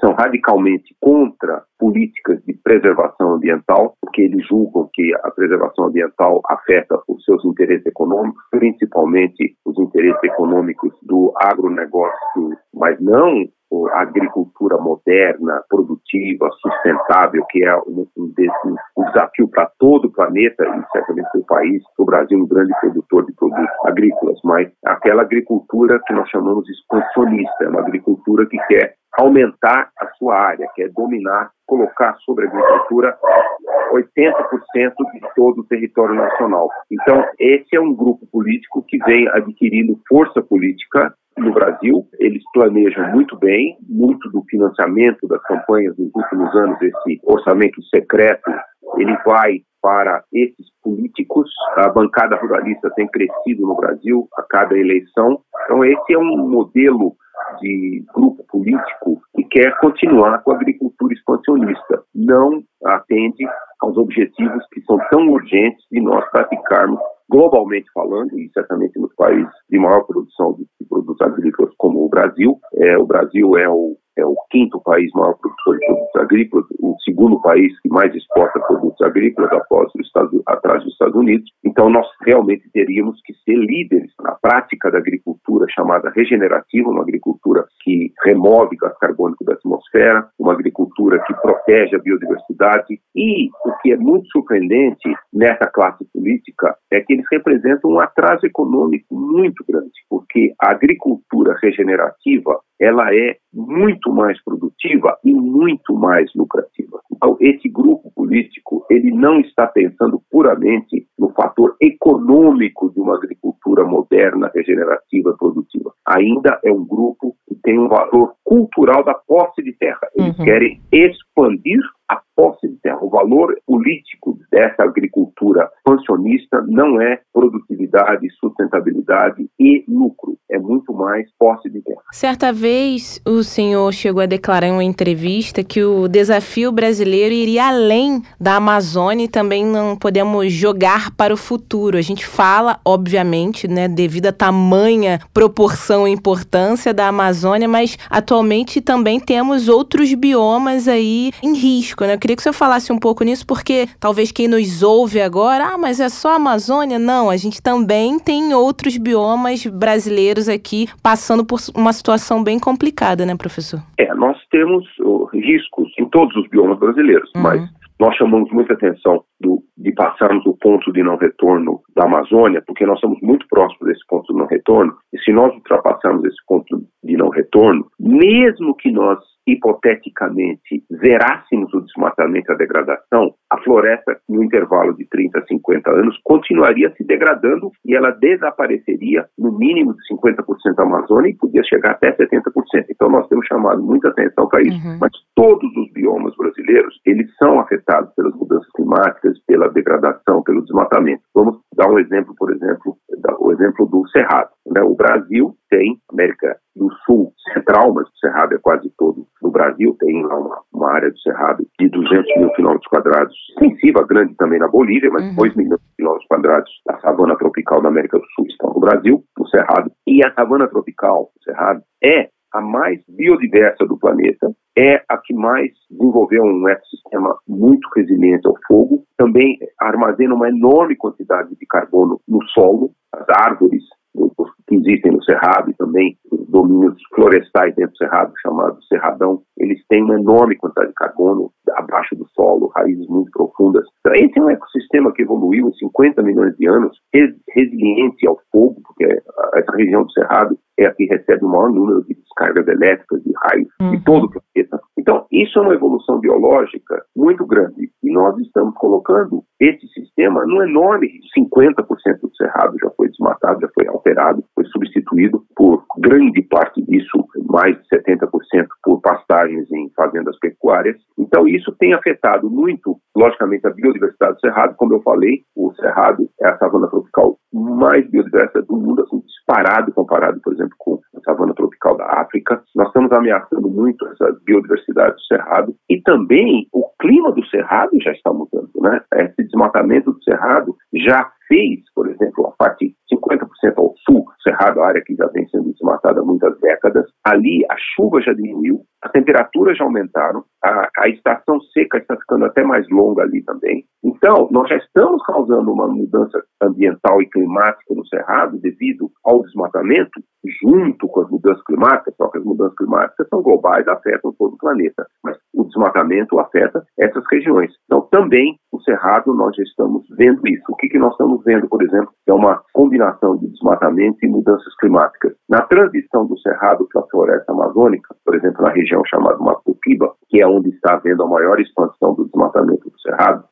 são radicalmente contra políticas de preservação ambiental, porque eles julgam que a preservação ambiental afeta os seus interesses econômicos, principalmente os interesses econômicos do agronegócio, mas não a agricultura moderna, produtiva, sustentável, que é um, um, um desafio para todo o planeta e certamente para o país, o Brasil é um grande produtor de produtos agrícolas, mas aquela agricultura que nós chamamos de expansionista, é uma agricultura que quer aumentar a sua área, quer dominar, colocar sobre a agricultura 80% de todo o território nacional. Então, esse é um grupo político que vem adquirindo força política no Brasil. Eles planejam muito bem, muito do financiamento das campanhas nos últimos anos, esse orçamento secreto, ele vai para esses políticos. A bancada ruralista tem crescido no Brasil a cada eleição. Então, esse é um modelo de grupo político que quer continuar com a agricultura expansionista. Não atende aos objetivos que são tão urgentes de nós praticarmos globalmente falando, e certamente nos países de maior produção de, produtos agrícolas como o Brasil. É, o Brasil é o é o quinto país maior produtor de produtos agrícolas, o segundo país que mais exporta produtos agrícolas após o Estado, atrás dos Estados Unidos. Então, nós realmente teríamos que ser líderes na prática da agricultura chamada regenerativa, uma agricultura que remove gás carbônico da atmosfera, uma agricultura que protege a biodiversidade. E o que é muito surpreendente nessa classe política é que eles representam um atraso econômico muito grande, porque a agricultura regenerativa ela é muito mais produtiva e muito mais lucrativa. Então, esse grupo político, ele não está pensando puramente no fator econômico de uma agricultura moderna, regenerativa produtiva. Ainda é um grupo que tem um valor cultural da posse de terra. Eles uhum. querem expandir a posse de terra. O valor político dessa agricultura pensionista não é produtividade, sustentabilidade e lucro. É muito mais posse de terra. Certa vez, o senhor chegou a declarar em uma entrevista que o desafio brasileiro iria além da Amazônia e também não podemos jogar para o futuro. A gente fala, obviamente, né, devido à tamanha proporção e importância da Amazônia, mas atualmente também temos outros biomas aí em risco, né? Eu queria que você falasse um pouco nisso, porque talvez quem nos ouve agora, ah, mas é só a Amazônia? Não, a gente também tem outros biomas brasileiros aqui passando por uma situação bem complicada, né, professor? É, nós temos riscos em todos os biomas brasileiros, uhum. mas nós chamamos muita atenção do, de passarmos o ponto de não retorno da Amazônia, porque nós estamos muito próximos desse ponto de não retorno, e se nós ultrapassarmos esse ponto de não retorno, mesmo que nós hipoteticamente zerássemos o desmatamento e a degradação, a floresta, no intervalo de 30 a 50 anos, continuaria se degradando e ela desapareceria no mínimo de 50% da Amazônia e podia chegar até 70%. Então nós temos chamado muita atenção para isso. Uhum. Mas todos os biomas brasileiros, eles são afetados pelas mudanças climáticas, pela degradação, pelo desmatamento. Vamos dar um exemplo, por exemplo, o exemplo do Cerrado. Né? O Brasil tem, América do Sul Central, mas o Cerrado é quase todo no Brasil, tem lá uma, uma área do Cerrado de 200 mil quilômetros quadrados, extensiva, grande também na Bolívia, mas uhum. 2 milhões de quilômetros quadrados da savana tropical da América do Sul estão no Brasil, no Cerrado. E a savana tropical, o Cerrado, é a mais biodiversa do planeta, é a que mais desenvolveu um ecossistema muito resiliente ao fogo, também armazena uma enorme quantidade de carbono no solo, as árvores que existem no Cerrado e também os domínios florestais dentro do Cerrado, chamado Cerradão, eles têm uma enorme quantidade de carbono abaixo do solo, raízes muito profundas. Então, esse é um ecossistema que evoluiu em 50 milhões de anos, resiliente ao fogo, porque essa região do Cerrado é a que recebe o maior número de descargas elétricas de raios uhum. de todo o planeta. Então, isso é uma evolução biológica muito grande. E nós estamos colocando esse sistema num enorme 50% do cerrado já foi desmatado, já foi alterado, foi substituído por grande parte disso, mais de 70% por pastagens em fazendas pecuárias. Então, isso tem afetado muito, logicamente, a biodiversidade do cerrado. Como eu falei, o cerrado é a savana tropical mais biodiversa do mundo, assim, disparado comparado, por exemplo, com savana tropical da África. Nós estamos ameaçando muito essa biodiversidade do cerrado e também o clima do cerrado já está mudando, né? Esse desmatamento do cerrado já fez, por exemplo, a parte 50% ao sul, Cerrado, a área que já vem sendo desmatada há muitas décadas, ali a chuva já diminuiu, as temperaturas já aumentaram, a, a estação seca está ficando até mais longa ali também. Então, nós já estamos causando uma mudança ambiental e climática no Cerrado devido ao desmatamento, junto com as mudanças climáticas, só que as mudanças climáticas são globais, afetam todo o planeta, mas o desmatamento afeta essas regiões. Então, também o Cerrado nós já estamos vendo isso. O que, que nós estamos vendo, por exemplo, é uma combinação de desmatamento e mudanças climáticas. Na transição do Cerrado para a floresta amazônica, por exemplo, na região chamada Mato Piba, que é onde está havendo a maior expansão do desmatamento do Cerrado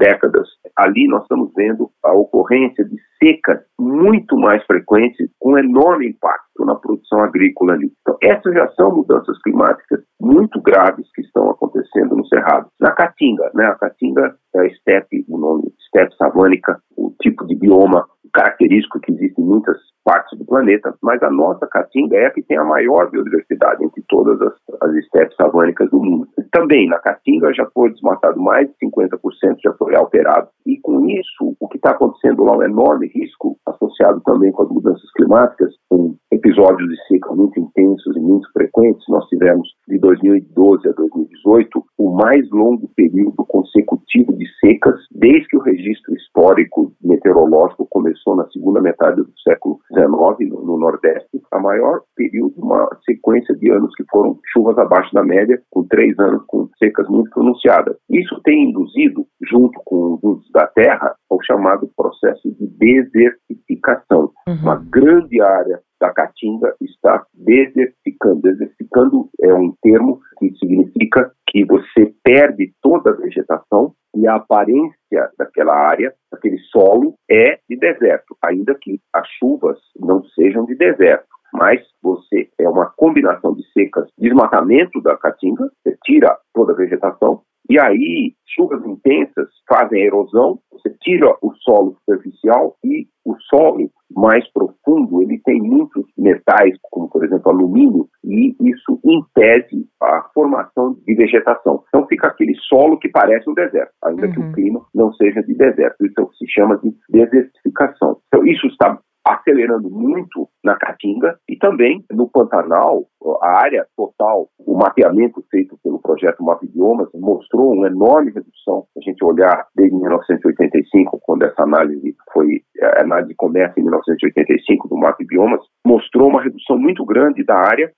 décadas, ali nós estamos vendo a ocorrência de secas muito mais frequentes, com enorme impacto na produção agrícola ali. Então, essas já são mudanças climáticas muito graves que estão acontecendo no Cerrado. Na Caatinga, né? A Caatinga é a estepe, o nome estepe savânica, o tipo de bioma característico que existe em muitas partes do planeta, mas a nossa caatinga é a que tem a maior biodiversidade entre todas as, as estepes savânicas do mundo. Também na caatinga já foi desmatado mais de 50%, já foi alterado. E com isso, o que está acontecendo lá é um enorme risco associado também com as mudanças climáticas, com episódios de seca muito intensos e muito frequentes. Nós tivemos de 2012 a 2018 o mais longo período consecutivo de secas desde que o registro histórico meteorológico começou na segunda metade do século XIX no, no Nordeste. A maior período, uma sequência de anos que foram chuvas abaixo da média, com três anos com secas muito pronunciadas. Isso tem induzido, junto com os usos da terra, o chamado processo de desertificação. Uhum. Uma grande área da caatinga está desertificando. Desertificando é um termo que significa que você perde toda a vegetação e a aparência daquela área, daquele solo, é de deserto, ainda que as chuvas não sejam de deserto. Mas você é uma combinação de secas, desmatamento da caatinga, você tira toda a vegetação, e aí chuvas intensas fazem erosão, você tira o solo superficial e o solo mais profundo, ele tem muitos metais, como por exemplo alumínio, e isso impede a formação de vegetação. Então fica aquele solo que parece um deserto, ainda uhum. que o uhum. clima não seja de deserto. Isso se chama de desertificação. Então isso está acelerando muito na Caatinga e também no Pantanal, a área total, o mapeamento feito pelo projeto Mapidiomas mostrou uma enorme redução. A gente olhar desde 1985, quando essa análise foi, a análise começa em 1985 do Mapidiomas, mostrou uma redução muito grande da área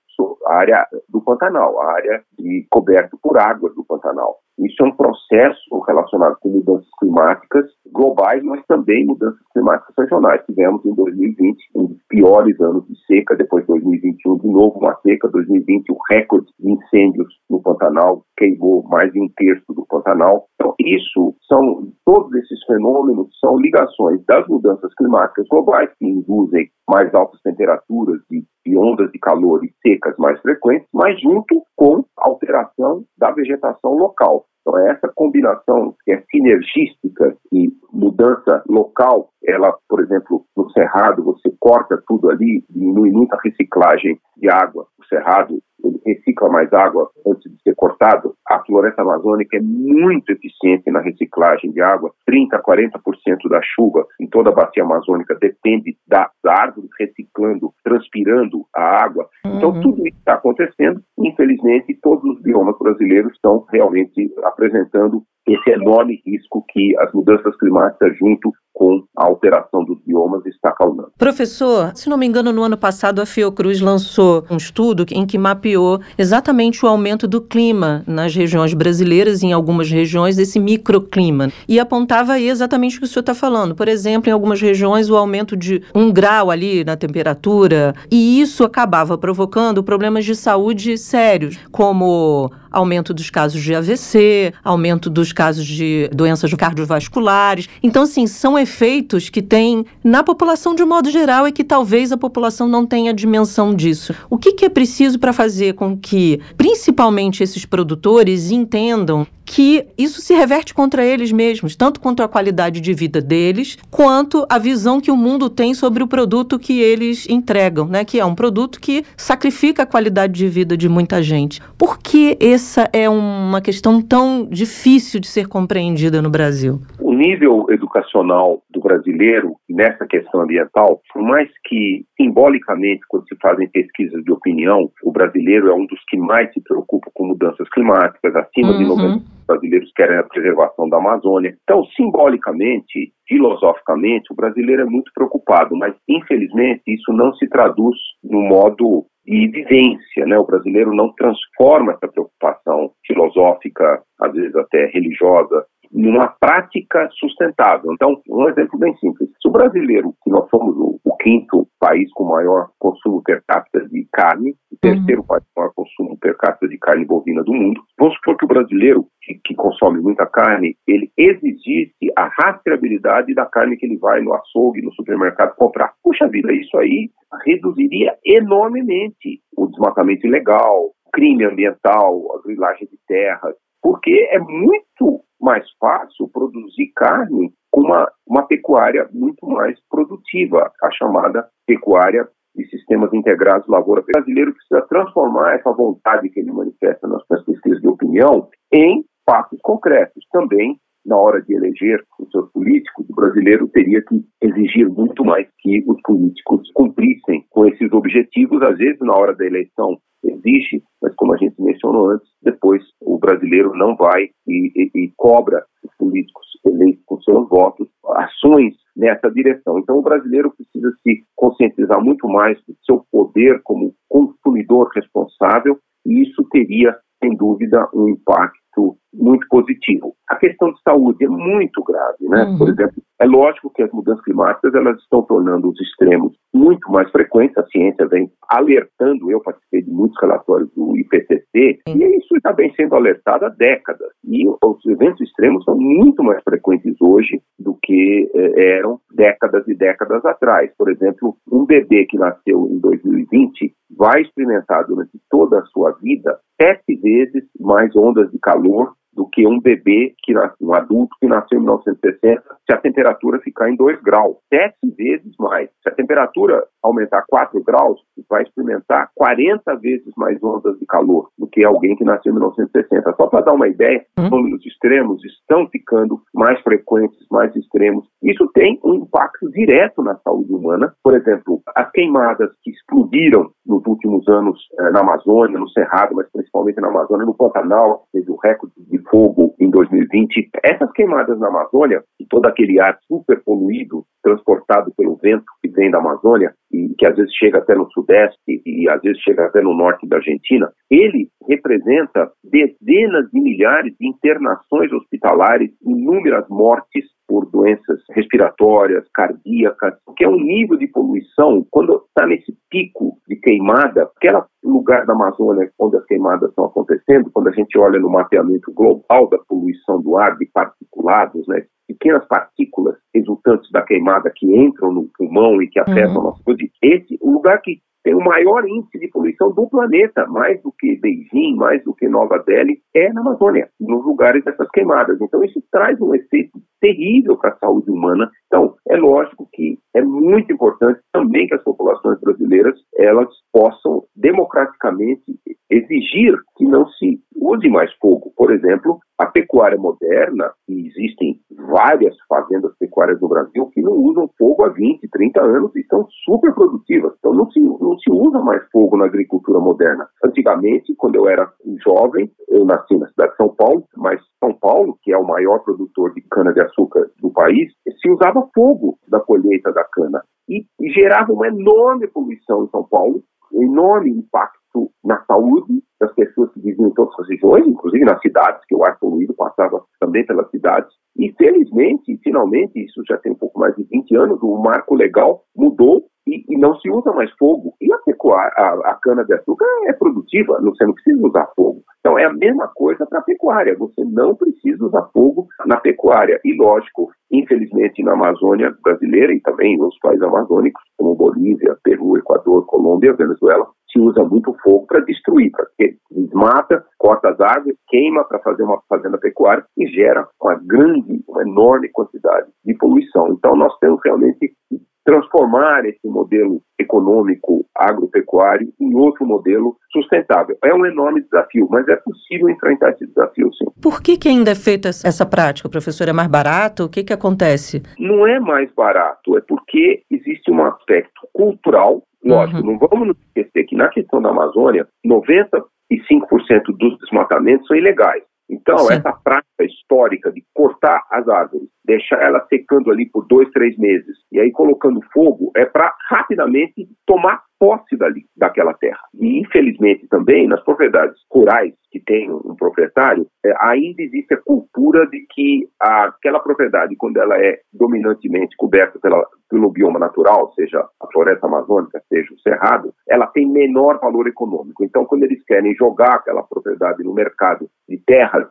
a área do Pantanal, a área de, coberto por águas do Pantanal. Isso é um processo relacionado com mudanças climáticas globais, mas também mudanças climáticas regionais. Tivemos em 2020 um dos piores anos de seca, depois de 2021 de novo uma seca, 2020 o recorde de incêndios no Pantanal, queimou mais de um terço do Pantanal. Então, isso são, todos esses fenômenos são ligações das mudanças climáticas globais que induzem mais altas temperaturas e, e ondas de calor e secas mais frequentes, mas junto com alteração da vegetação local. Então, essa combinação que é sinergística e mudança local, ela, por exemplo, no Cerrado, você corta tudo ali, diminui muita reciclagem de água. O Cerrado ele recicla mais água antes de ser cortado. A floresta amazônica é muito eficiente na reciclagem de água. 30% a 40% da chuva em toda a bacia amazônica depende das árvores reciclando, transpirando a água. Então, uhum. Então, tudo isso está acontecendo. Infelizmente, todos os biomas brasileiros estão realmente apresentando esse enorme risco que as mudanças climáticas, junto com a alteração dos biomas, está causando. Professor, se não me engano, no ano passado a Fiocruz lançou um estudo em que mapeou exatamente o aumento do clima nas regiões brasileiras, em algumas regiões, esse microclima, e apontava aí exatamente o que o senhor está falando. Por exemplo, em algumas regiões, o aumento de um grau ali na temperatura, e isso acabava provocando problemas de saúde sérios, como aumento dos casos de AVC, aumento dos casos de doenças cardiovasculares. Então, assim, são efeitos que tem na população de um modo geral e que talvez a população não tenha dimensão disso. O que, que é preciso para fazer com que, principalmente esses produtores, entendam que isso se reverte contra eles mesmos, tanto contra a qualidade de vida deles, quanto a visão que o mundo tem sobre o produto que eles entregam, né? Que é um produto que sacrifica a qualidade de vida de muita gente. Por que essa é uma questão tão difícil de ser compreendida no Brasil? O nível educacional do brasileiro nessa questão ambiental, por mais que simbolicamente, quando se fazem pesquisas de opinião, o brasileiro é um dos que mais se preocupa com mudanças climáticas, acima uhum. de 90 brasileiros querem a preservação da Amazônia. Então, simbolicamente, filosoficamente, o brasileiro é muito preocupado, mas infelizmente isso não se traduz no modo de vivência, né? O brasileiro não transforma essa preocupação filosófica, às vezes até religiosa, numa prática sustentável. Então, um exemplo bem simples. Se o brasileiro, que nós somos o, o quinto país com maior consumo per capita de carne, o terceiro uhum. país com maior consumo per capita de carne bovina do mundo, vamos supor que o brasileiro, que, que consome muita carne, ele exigisse a rastreabilidade da carne que ele vai no açougue, no supermercado comprar. Puxa vida, isso aí reduziria enormemente o desmatamento ilegal, crime ambiental, a grilagem de terras, porque é muito mais fácil produzir carne com uma, uma pecuária muito mais produtiva, a chamada pecuária de sistemas integrados lavoura. O brasileiro precisa transformar essa vontade que ele manifesta nas pesquisas de opinião em fatos concretos. Também, na hora de eleger os seus políticos, o brasileiro teria que exigir muito mais que os políticos cumprissem com esses objetivos. Às vezes, na hora da eleição, existe, mas como a gente mencionou antes, depois brasileiro não vai e, e, e cobra os políticos eleitos com seus votos ações nessa direção. Então o brasileiro precisa se conscientizar muito mais do seu poder como consumidor responsável e isso teria, sem dúvida, um impacto muito positivo. A questão de saúde é muito grave, né? Uhum. Por exemplo, é lógico que as mudanças climáticas elas estão tornando os extremos muito mais frequentes. A ciência vem alertando. Eu participei de muitos relatórios do IPCC uhum. e isso está bem sendo alertado há décadas. E os eventos extremos são muito mais frequentes hoje do que eh, eram décadas e décadas atrás. Por exemplo, um bebê que nasceu em 2020 vai experimentar durante toda a sua vida sete vezes mais ondas de calor do que um bebê, que um adulto que nasceu em 1960, se a temperatura ficar em 2 graus, sete vezes mais. Se a temperatura aumentar 4 graus, vai experimentar 40 vezes mais ondas de calor do que alguém que nasceu em 1960. Só para dar uma ideia, os uhum. números extremos estão ficando mais frequentes, mais extremos. Isso tem um impacto direto na saúde humana. Por exemplo, as queimadas que explodiram nos últimos anos eh, na Amazônia, no Cerrado, mas principalmente na Amazônia, no Pantanal, teve o recorde de fogo em 2020. Essas queimadas na Amazônia e todo aquele ar super poluído transportado pelo vento que vem da Amazônia e que às vezes chega até no sudeste e às vezes chega até no norte da Argentina, ele representa dezenas de milhares de internações hospitalares, inúmeras mortes por doenças respiratórias, cardíacas, que é um nível de poluição, quando está nesse pico de queimada, aquele lugar da Amazônia onde as queimadas estão acontecendo, quando a gente olha no mapeamento global da poluição do ar, de particulados, né, pequenas partículas resultantes da queimada que entram no pulmão e que afetam uhum. a nossa saúde, esse, o lugar que tem o maior índice de poluição do planeta, mais do que Beijing, mais do que Nova Delhi, é na Amazônia, nos lugares dessas queimadas. Então isso traz um efeito terrível para a saúde humana. Então, é lógico que é muito importante também que as populações brasileiras elas possam democraticamente exigir que não se use mais fogo. Por exemplo, a pecuária moderna, e existem várias fazendas pecuárias no Brasil que não usam fogo há 20, 30 anos e são super produtivas. Então não se, não se usa mais fogo na agricultura moderna. Antigamente, quando eu era jovem, eu nasci na cidade de São Paulo, mas São Paulo, que é o maior produtor de cana-de-açúcar do país, se usava fogo da colheita da cana. E, e gerava uma enorme poluição em São Paulo, um enorme impacto na saúde das pessoas que viviam em todas as regiões, inclusive nas cidades, que o ar poluído passava também pelas cidades. E felizmente, finalmente, isso já tem um pouco mais de 20 anos, o marco legal mudou e, e não se usa mais fogo. E a a, a cana-de-açúcar é produtiva, você não precisa usar fogo. Então é a mesma coisa para a pecuária, você não precisa usar fogo na pecuária. E lógico, infelizmente na Amazônia brasileira e também nos países amazônicos, como Bolívia, Peru, Equador, Colômbia, Venezuela, se usa muito fogo para destruir, porque desmata, corta as árvores, queima para fazer uma fazenda pecuária e gera uma grande, uma enorme quantidade de poluição. Então nós temos realmente transformar esse modelo econômico agropecuário em outro modelo sustentável. É um enorme desafio, mas é possível enfrentar esse desafio, sim. Por que, que ainda é feita essa prática, professor? É mais barato? O que, que acontece? Não é mais barato, é porque existe um aspecto cultural Lógico, uhum. não vamos nos esquecer que na questão da Amazônia, 95% dos desmatamentos são ilegais. Então, Sim. essa prática histórica de cortar as árvores, deixar elas secando ali por dois, três meses, e aí colocando fogo, é para rapidamente tomar posse dali, daquela terra. E, infelizmente, também, nas propriedades rurais que tem um proprietário, é, ainda existe a cultura de que aquela propriedade, quando ela é dominantemente coberta pela, pelo bioma natural, seja a floresta amazônica, seja o cerrado, ela tem menor valor econômico. Então, quando eles querem jogar aquela propriedade no mercado de terras,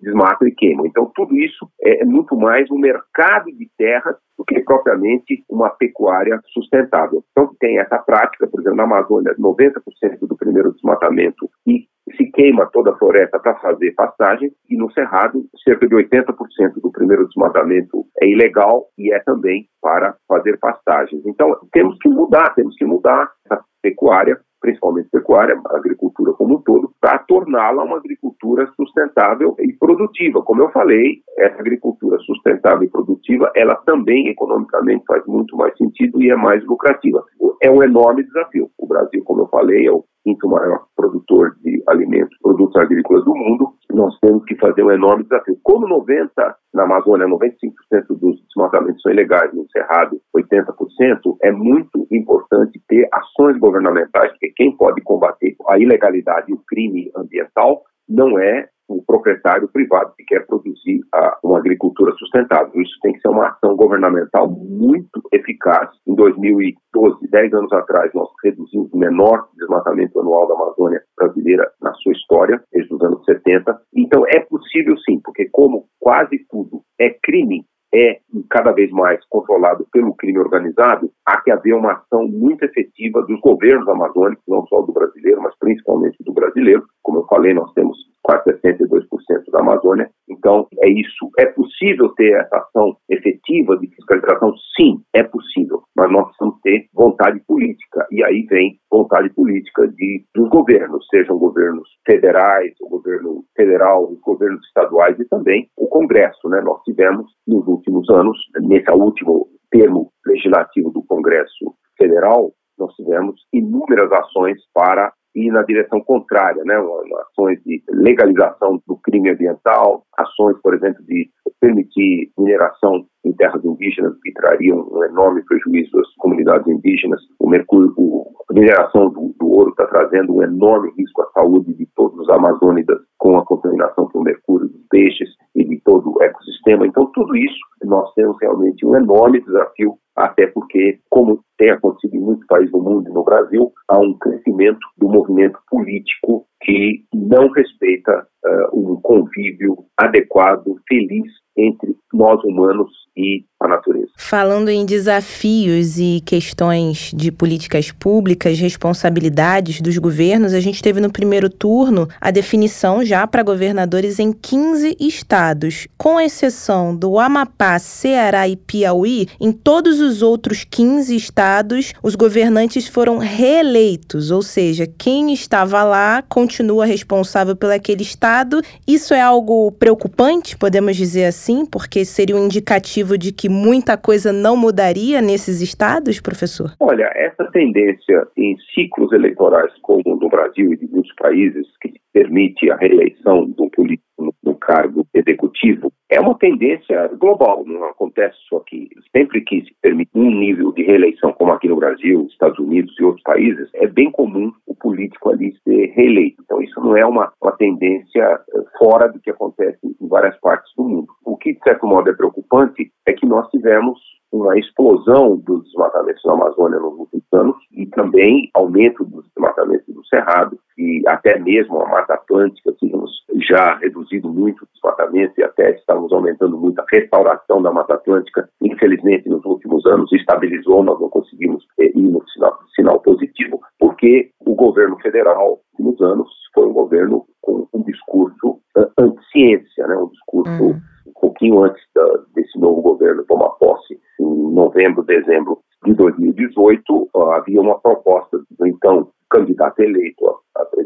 desmatam e queimam. Então, tudo isso é muito mais um mercado de terras do que propriamente uma pecuária sustentável. Então, tem essa prática, por exemplo, na Amazônia, 90% do primeiro desmatamento e se queima toda a floresta para fazer pastagem e no Cerrado, cerca de 80% do primeiro desmatamento é ilegal e é também para fazer pastagens. Então, temos que mudar, temos que mudar essa pecuária principalmente pecuária, a agricultura como um todo, para torná-la uma agricultura sustentável e produtiva. Como eu falei, essa agricultura sustentável e produtiva, ela também economicamente faz muito mais sentido e é mais lucrativa. É um enorme desafio. O Brasil, como eu falei, é o quinto maior produtor de alimentos, produtos agrícolas do mundo, nós temos que fazer um enorme desafio. Como 90, na Amazônia, 95% dos desmatamentos são ilegais, no Cerrado, 80%, é muito importante ter ações governamentais, porque quem pode combater a ilegalidade e o crime ambiental não é o proprietário privado que quer produzir a, uma agricultura sustentável. Isso tem que ser uma ação governamental muito eficaz. Em 2012, 10 anos atrás, nós reduzimos o menor desmatamento anual da Amazônia brasileira na sua história, desde os anos 70. Então é possível sim, porque como quase tudo é crime, é cada vez mais controlado pelo crime organizado, há que haver uma ação muito efetiva dos governos amazônicos, não só do brasileiro, mas principalmente do brasileiro. Como eu falei, nós temos quase 62% da Amazônia. Então, é isso. É possível ter essa ação efetiva de fiscalização? Sim, é possível. Mas nós precisamos ter vontade política. E aí vem vontade política de, dos governos, sejam governos federais, o governo federal, os governos estaduais e também o Congresso. Né? Nós tivemos, nos últimos anos, nesse último termo legislativo do Congresso Federal, nós tivemos inúmeras ações para ir na direção contrária, né? ações de legalização do crime ambiental, ações, por exemplo, de permitir mineração em terras indígenas que trariam um enorme prejuízo às comunidades indígenas. O mercúrio, a mineração do, do ouro está trazendo um enorme risco à saúde de todos os amazônidas com a contaminação pelo mercúrio dos peixes e de todo o ecossistema. Então, tudo isso nós temos realmente um enorme desafio até porque, como tem acontecido em muitos países do mundo e no Brasil, há um crescimento do movimento político que não respeita uh, um convívio adequado, feliz entre nós humanos e a natureza. Falando em desafios e questões de políticas públicas, responsabilidades dos governos, a gente teve no primeiro turno a definição já para governadores em 15 estados, com exceção do Amapá, Ceará e Piauí, em todos os outros 15 estados, os governantes foram reeleitos, ou seja, quem estava lá continua responsável pelo aquele estado. Isso é algo preocupante, podemos dizer assim, porque seria um indicativo de que muita coisa não mudaria nesses estados, professor? Olha, essa tendência em ciclos eleitorais como no Brasil e de muitos países que permite a reeleição do político cargo executivo é uma tendência global, não acontece só aqui. Sempre que se permite um nível de reeleição, como aqui no Brasil, Estados Unidos e outros países, é bem comum o político ali ser reeleito. Então, isso não é uma, uma tendência eh, fora do que acontece em várias partes do mundo. O que, de certo modo, é preocupante é que nós tivemos uma explosão dos desmatamentos na Amazônia nos últimos anos e também aumento dos desmatamentos do Cerrado e até mesmo a Mata Atlântica, tínhamos já reduzido muito o desmatamento e até estamos aumentando muito a restauração da Mata Atlântica. Infelizmente, nos últimos anos estabilizou, nós não conseguimos eh, ir no sinal, sinal positivo, porque o governo federal, nos anos, foi um governo com um discurso uh, anti-ciência, né? um discurso uhum. um pouquinho antes da, desse novo governo tomar posse, em novembro, dezembro de 2018, uh, havia uma proposta do então candidato eleito a,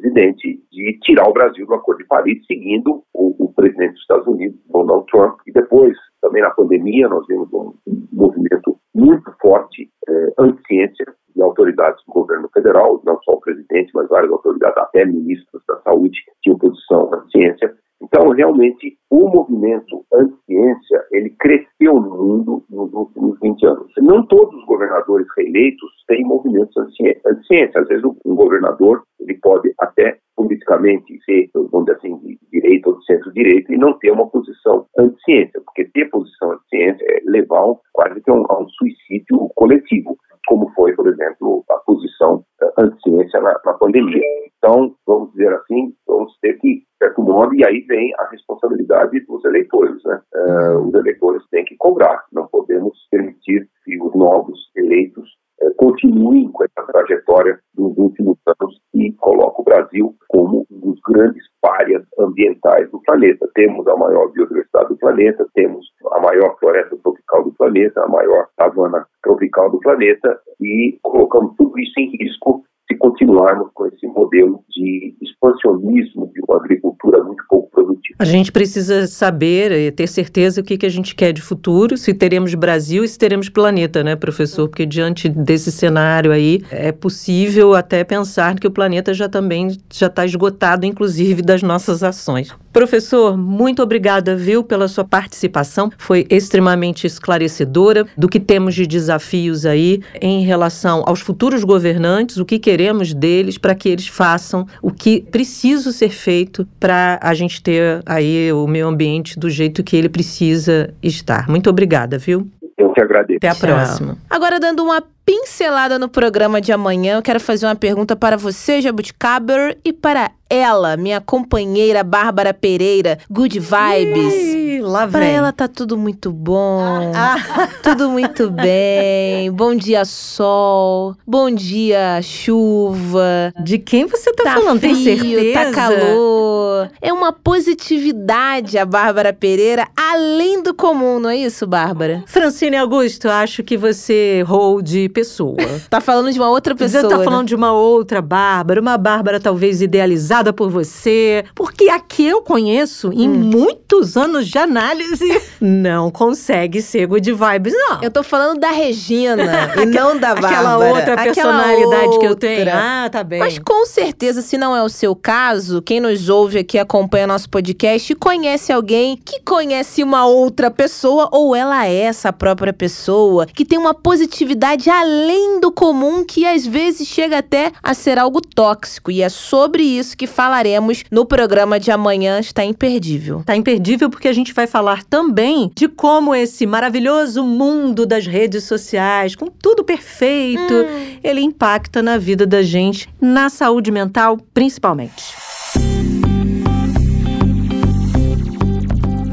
presidente de tirar o Brasil do Acordo de Paris, seguindo o, o, presidente dos Estados Unidos, Donald Trump. E depois, também na pandemia, nós vimos um, movimento muito forte eh, anti-ciência de autoridades do governo federal, não só o presidente, mas várias autoridades, até ministros da saúde, tinham posição anti-ciência. Então, realmente, o movimento anti-ciência, ele cresceu no mundo nos últimos 20 anos. Não todos os governadores reeleitos têm movimentos anti-ciência. Às vezes, um governador, ele pode até politicamente ser, vamos dizer assim, de direita ou de centro-direita e não ter uma posição anti-ciência, porque ter posição anti-ciência é levar quase que a um, a um suicídio coletivo como foi, por exemplo, a posição uh, anti-ciência na, na, pandemia. Então, vamos dizer assim, vamos ter que, de certo modo, e aí vem a responsabilidade dos eleitores. Né? Uh, os eleitores têm que cobrar, não podemos permitir que os novos eleitos uh, continuem com essa trajetória dos últimos anos e coloca o Brasil como um dos grandes párias ambientais do planeta. Temos a maior biodiversidade do planeta, temos a maior floresta tropical do planeta, a maior savana tropical do planeta e colocamos tudo isso em risco se continuarmos com esse modelo de expansionismo de uma agricultura muito pouco produtiva. A gente precisa saber e ter certeza o que, que a gente quer de futuro, se teremos Brasil e se teremos planeta, né, professor? Porque diante desse cenário aí, é possível até pensar que o planeta já também já está esgotado, inclusive, das nossas ações. Professor, muito obrigada, viu, pela sua participação. Foi extremamente esclarecedora do que temos de desafios aí em relação aos futuros governantes, o que queremos deles para que eles façam o que precisa ser feito para a gente ter aí o meio ambiente do jeito que ele precisa estar. Muito obrigada, viu? Eu que agradeço. Até a próxima. Agora, dando uma pincelada no programa de amanhã, eu quero fazer uma pergunta para você, Jabuticaber, e para ela, minha companheira Bárbara Pereira, Good Vibes. Ih, lá vem. Pra ela tá tudo muito bom, ah. tudo muito bem. Bom dia, sol. Bom dia, chuva. De quem você tá, tá falando? Frio, Tem certeza? Tá calor. É uma positividade a Bárbara Pereira, além do comum, não é isso, Bárbara? Francine Augusto, acho que você hold pessoa. tá falando de uma outra pessoa. Você tá né? falando de uma outra Bárbara, uma Bárbara talvez idealizada por você. Porque a que eu conheço, em hum. muitos anos de análise, não consegue ser good vibes, não. Eu tô falando da Regina e não da Bárbara. Aquela outra personalidade Aquela outra. que eu tenho. Ah, tá bem. Mas com certeza, se não é o seu caso, quem nos ouve aqui, acompanha nosso podcast e conhece alguém que conhece uma outra pessoa ou ela é essa própria pessoa, que tem uma positividade além do comum que às vezes chega até a ser algo tóxico. E é sobre isso que falaremos no programa de amanhã. Está imperdível. Está imperdível porque a gente vai falar também de como esse maravilhoso mundo das redes sociais, com tudo perfeito, hum. ele impacta na vida da gente, na saúde mental principalmente.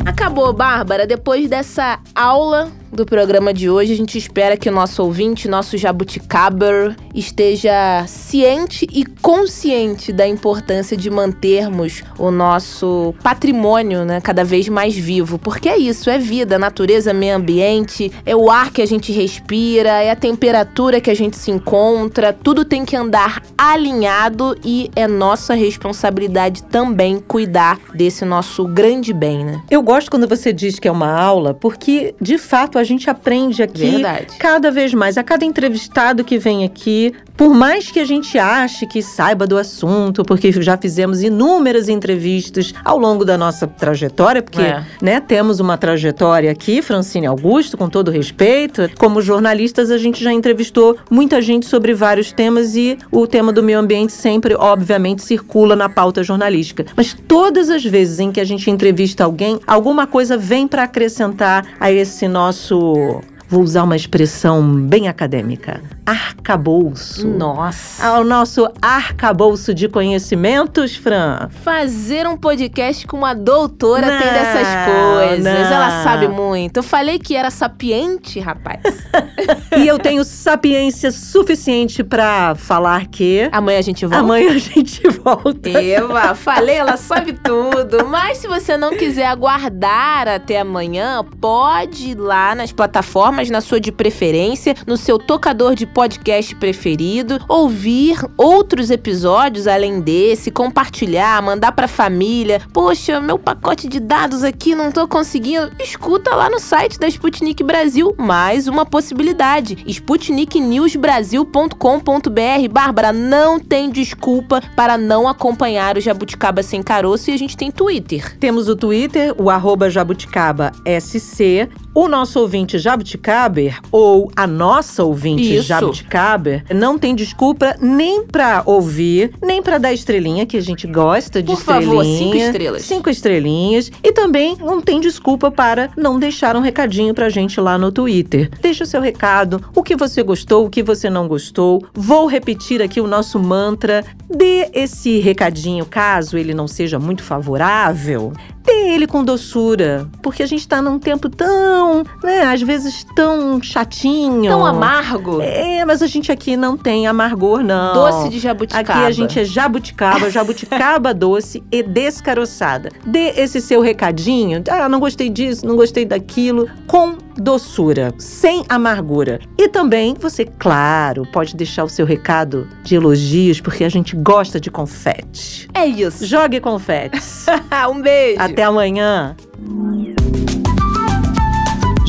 Acabou, Bárbara. Depois dessa aula do programa de hoje. A gente espera que o nosso ouvinte, nosso jabuticaber, esteja ciente e consciente da importância de mantermos o nosso patrimônio né, cada vez mais vivo. Porque é isso, é vida, natureza, meio ambiente, é o ar que a gente respira, é a temperatura que a gente se encontra, tudo tem que andar alinhado e é nossa responsabilidade também cuidar desse nosso grande bem, né? Eu gosto quando você diz que é uma aula, porque de fato a gente aprende aqui Verdade. cada vez mais. A cada entrevistado que vem aqui, por mais que a gente ache que saiba do assunto, porque já fizemos inúmeras entrevistas ao longo da nossa trajetória, porque é. né, temos uma trajetória aqui, Francine Augusto, com todo respeito. Como jornalistas, a gente já entrevistou muita gente sobre vários temas e o tema do meio ambiente sempre, obviamente, circula na pauta jornalística. Mas todas as vezes em que a gente entrevista alguém, alguma coisa vem para acrescentar a esse nosso su vou usar uma expressão bem acadêmica, arcabouço. Nossa! Ao nosso arcabouço de conhecimentos, Fran. Fazer um podcast com uma doutora não, tem dessas coisas. Não. Ela sabe muito. Eu falei que era sapiente, rapaz. e eu tenho sapiência suficiente para falar que. Amanhã a gente volta. Amanhã a gente volta. Eva, falei, ela sabe tudo. Mas se você não quiser aguardar até amanhã, pode ir lá nas plataformas, na sua de preferência, no seu tocador de podcast preferido, ouvir outros episódios além desse, compartilhar, mandar pra família. Poxa, meu pacote de dados aqui não tô conseguindo. Escuta lá no site da Sputnik Brasil mais uma possibilidade. SputnikNewsBrasil.com.br. Bárbara, não tem desculpa para não acompanhar o Jabuticaba Sem Caroço e a gente tem Twitter. Temos o Twitter, o arroba Jabuticaba SC. O nosso ouvinte Jabuticaber, ou a nossa ouvinte Isso. Jabuticaber, não tem desculpa nem pra ouvir, nem pra dar estrelinha, que a gente gosta de Por estrelinha. Por favor, cinco estrelas. Cinco estrelinhas. E também não tem desculpa para não deixar um recadinho pra gente lá no Twitter. Deixa o seu recado, o que você gostou, o que você não gostou. Vou repetir aqui o nosso mantra. Dê esse recadinho, caso ele não seja muito favorável. Dê ele com doçura, porque a gente tá num tempo tão, né, às vezes tão chatinho. Tão amargo. É, mas a gente aqui não tem amargor, não. Doce de jabuticaba. Aqui a gente é jabuticaba, jabuticaba doce e descaroçada. Dê esse seu recadinho. Ah, não gostei disso, não gostei daquilo. Com doçura, sem amargura. E também você, claro, pode deixar o seu recado de elogios, porque a gente gosta de confete. É isso. Jogue confetes. um beijo. Até amanhã.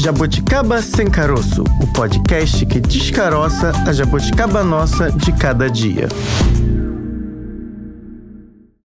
Jabuticaba Sem Caroço, o podcast que descaroça a jabuticaba nossa de cada dia.